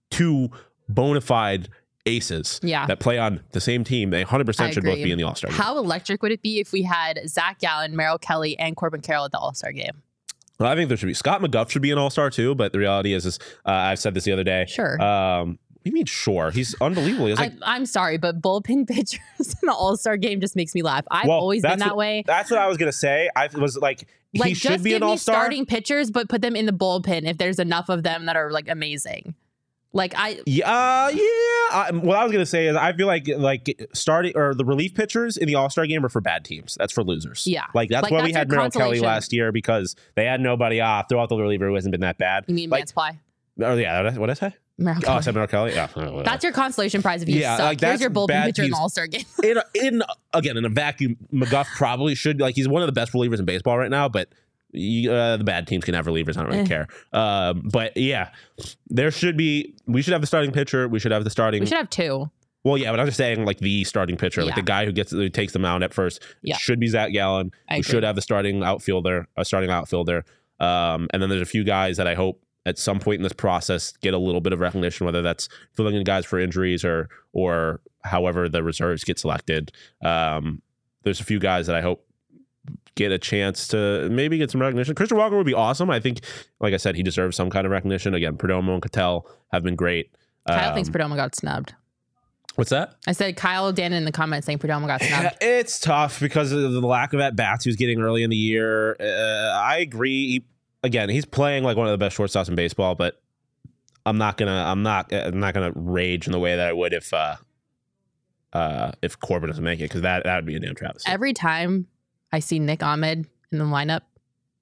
two bona fide aces Yeah. that play on the same team. They 100 I percent should both be in the All Star. How electric would it be if we had Zach Gallen, Merrill Kelly, and Corbin Carroll at the All Star game? Well, I think there should be Scott McGough should be an All Star too. But the reality is, is uh, I've said this the other day. Sure. Um, you mean sure? He's unbelievable. He's like I, I'm sorry, but bullpen [laughs] pitchers in the All Star game just makes me laugh. I've Well, always been that what- way. That's what I was gonna say. I was like, he Like, should just be give an all star. starting pitchers, but put them in the bullpen if there's enough of them that are like amazing. Like I, Yeah, uh, yeah. I, what I was gonna say is, I feel like like starting or the relief pitchers in the All Star game are for bad teams. That's for losers. Yeah. like that's Like, why that's we had Merrill Kelly last year because they had nobody. off. throw out the reliever who hasn't been that bad. you mean like, Mance Oh yeah, what did I say? Merrill Oh, Kelly. I said Merrill Kelly. Yeah. That's your consolation prize if you Yeah, suck. like, Here's your bullpen pitcher in the All Star game. [laughs] in in again in a vacuum. McGough probably should like he's one of the best relievers in baseball right now, but. you- Uh, the bad teams can have relievers. I don't really Eh. care. Um, but yeah, there should be. We should have the starting pitcher. We should have the starting. We should have two. Well, yeah, but I'm just saying, like the starting pitcher, like the guy who gets who takes the mound at first, Yeah. should be Zach Gallen. We should have the starting outfielder, a starting outfielder, um, and then there's a few guys that I hope at some point in this process get a little bit of recognition, whether that's filling in guys for injuries or or however the reserves get selected. Um, there's a few guys that I hope get a chance to maybe get some recognition. Christian Walker would be awesome. I think, like I said, he deserves some kind of recognition. Again, Perdomo and Ketel have been great. Kyle thinks Um, Perdomo got snubbed. What's that? I said Kyle Dan in the comments saying Perdomo got Yeah, snubbed. [laughs] it's tough because of the lack of at bats he was getting early in the year. Uh, I agree. He, again, he's playing like one of the best shortstops in baseball, but I'm not gonna. I'm not. I'm not gonna rage in the way that I would if. uh uh, if Corbin doesn't make it, because that that would be a damn travesty. Every time I see Nick Ahmed in the lineup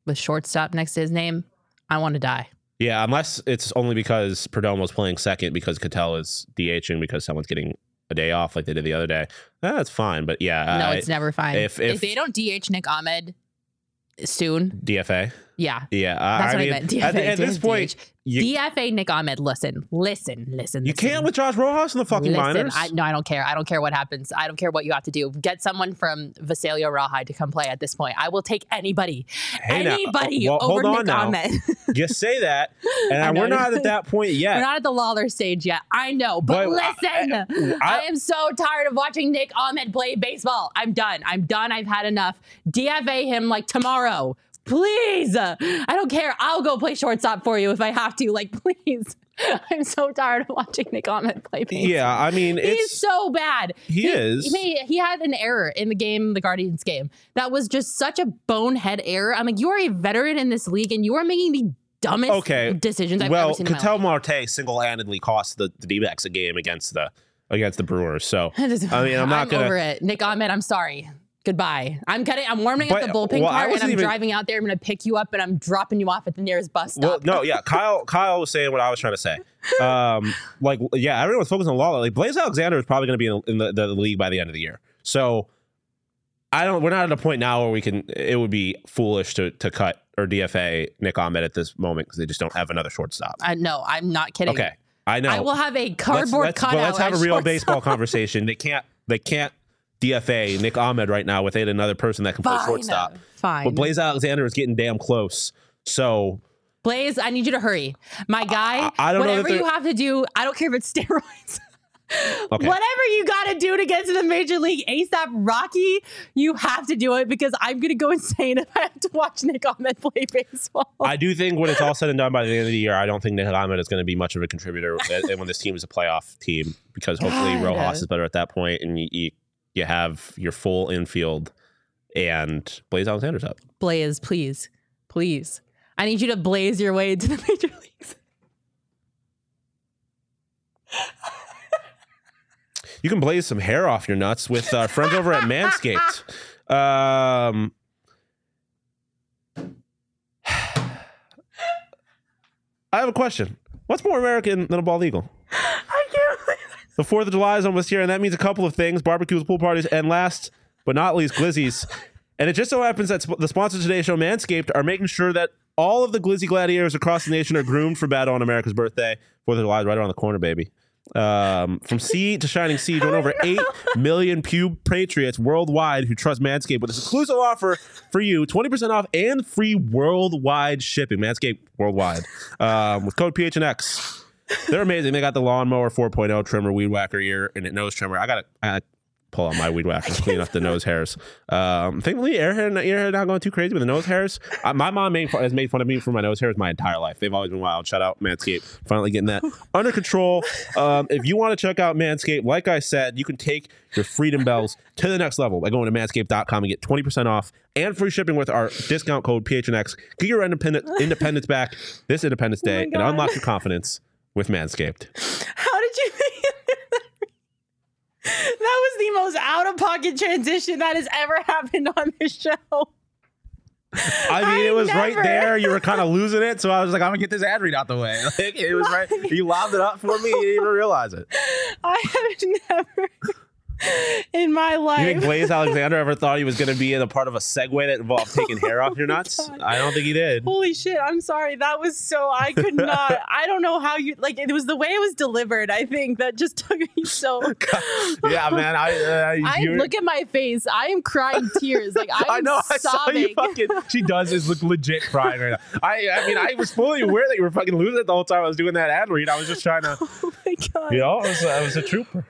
with shortstop next to his name, I want to die. yeah, unless it's only because Perdomo's playing second because Ketel is DHing because someone's getting a day off like they did the other day. Eh, That's fine, but yeah, no, it's never fine. if- If, if- they don't DH Nick Ahmed soon, DFA. Yeah, Yeah, I- that's I what mean, I meant. [laughs] DFA, at, at this DH. point, you, DFA Nick Ahmed. Listen, listen, listen. you listen. can't with Josh Rojas in the fucking Listen, minors. I, no, I don't care. I don't care what happens. I don't care what you have to do. Get someone from Visalia Rawhide to come play at this point. I will take anybody, Hey, now, anybody well, over Nick now. Ahmed. [laughs] Just say that, and know. we're not at that point [laughs] yet. We're not at the Lawlar stage yet. I know, but, But I- listen, I, I- am so tired of watching Nick Ahmed play baseball. I'm done. I'm done. I've had enough. DFA him like tomorrow. Please. I don't care. I'll go play shortstop for you if I have to. Like, [laughs] please. I'm so tired of watching Nick Ahmed play baseball. yeah, I mean, He's it's so bad. He is. He, he had an error in the game, the Guardians game. That was just such a bonehead error. I'm like, you are a veteran in this league, and you are making the dumbest Okay. decisions I've well. ever seen my Ketel. Marte single-handedly cost the, the D-backs a game against the against the Brewers. So [laughs] I mean, I'm not gonna- over it. Nick Ahmed, I'm sorry. Goodbye. I'm cutting. I'm warming up the bullpen well, car, and I'm even- driving out there. I'm going to pick you up, and I'm dropping you off at the nearest bus stop. well, no, yeah. [laughs] Kyle Kyle was saying what I was trying to say. Um, like yeah, everyone's focusing on Lawlar. Like Blaze Alexander is probably going to be in, in the, the league by the end of the year. So. I don't. We're not at a point now where we can. It would be foolish to to cut or DFA Nick Ahmed at this moment because they just don't have another shortstop. I no, I'm not kidding. Okay, I know. I will have a let's, cardboard let's, cutout. but let's have a real shortstop. baseball [laughs] conversation. They can't. They can't DFA Nick Ahmed right now without another person that can play shortstop. Fine. But Blaze Alexander is getting damn close. So Blaze, I need you to hurry. My guy, I- I don't know whatever they're- you have to do, I don't care if it's [laughs] steroids. [laughs] Okay. Whatever you got to do to get to the major league ASAP Rocky, you have to do it because I'm going to go insane [laughs] if I have to watch Nick Ahmed play baseball. I do think when it's all said and done by the end of the year, I don't think Nick Ahmed is going to be much of a contributor when this team is a playoff team because hopefully God. Rojas is better at that point and you, you you have your full infield and Blaze Alexander's up. Blaze, please, please. I need you to blaze your way to the [laughs] major leagues. You can blaze some hair off your nuts with our friends over at Manscaped. Um, [sighs] I have a question. What's more American than a bald eagle? I can't believe The 4th of July is almost here, and that means a couple of things barbecues, pool parties, and last but not least, glizzies. [laughs] And it just so happens that sp- the sponsors of today's show, Manscaped, are making sure that all of the glizzy gladiators across the nation are groomed for battle on America's birthday. 4th of July is right around the corner, baby. Um, from sea to shining sea, join over [laughs] 8 million pube patriots worldwide who trust Manscaped with this exclusive offer for you 20% off and free worldwide shipping. Manscaped worldwide um, with code PHNX. They're amazing. They got the lawnmower 4.0 trimmer, weed whacker ear, and a nose trimmer. I gotta, I gotta pull out my weed whacker, clean up the nose hairs. Um, thankfully, airhead, airhead not going too crazy with the nose hairs. Uh, my mom made, has made fun of me for my nose hairs my entire life. They've always been wild. Shout out Manscaped, finally getting that under control. Um, if you want to check out Manscaped, like I said, you can take your freedom bells to the next level by going to manscaped.com and get 20% off and free shipping with our discount code PHNX. Get your independent, independence back this Independence Day and unlock your confidence with Manscaped. How did you [laughs] That was the most out of pocket transition that has ever happened on this show. I mean, it I was right there. You were kind of [laughs] losing it, so I was like, "I'm gonna get this ad read out the way." [laughs] Like, it was right. You lobbed it up for me. You didn't even realize it. I have never [laughs] in my You life. think Blaze [laughs] Alexander ever thought he was gonna be in a part of a segue that involved [laughs] taking hair off your nuts? God. I don't think he did. Holy shit, I'm sorry. That was so I could not I don't know how you like it was the way it was delivered, I think, that just took me so yeah, man. I, uh, I look at my face. I am crying tears. Like I'm I know. I saw you sobbing. fucking. She does is look legit crying right now. I. I mean, I was fully aware that you were fucking losing it the whole time I was doing that ad read. I was just trying to, oh my god. you know, I was, I was a trooper.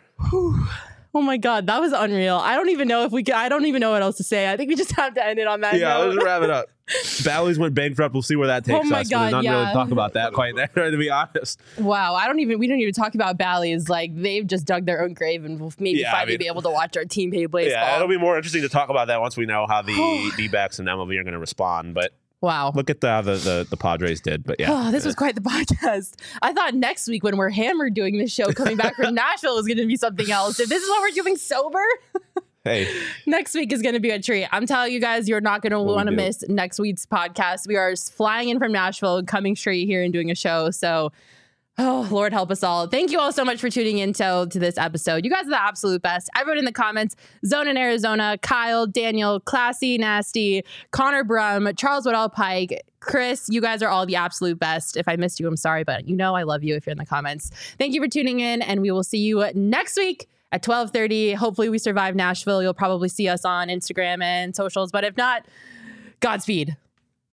Oh my god, that was unreal. I don't even know if we can I don't even know what else to say. I think we just [laughs] have to end it on that Yeah, note. let's wrap it up. [laughs] Bally's went bankrupt. We'll see where that takes Oh my us. God, We're not yeah. really talk about that quite there, [laughs] to be honest. Wow, I don't even we don't even talk about Bally's. Like they've just dug their own grave and we'll maybe Yeah, I finally mean- be able to watch our team play baseball. Yeah, it'll be more interesting to talk about that once we know how the [sighs] D-backs and MLB are going to respond. But wow. look at the, how the the the Padres did. But yeah, Oh, [sighs] this was quite the podcast. I thought next week when we're hammered doing this show, coming back from [laughs] Nashville was going to be something else. If this is what we're doing sober, hey, [laughs] next week is going to be a treat. I'm telling you guys, you're not going to want to miss next week's podcast. We are flying in from Nashville, coming straight here and doing a show. So, oh, Lord help us all. Thank you all so much for tuning in to, to this episode. You guys are the absolute best. Everyone in the comments, Zone in Arizona, Kyle, Daniel, Classy, Nasty, Connor Brum, Charles Woodall Pike, Chris, you guys are all the absolute best. If I missed you, I'm sorry, but you know I love you if you're in the comments. Thank you for tuning in, and we will see you next week at 12:30. Hopefully, we survive Nashville. You'll probably see us on Instagram and socials, but if not, Godspeed.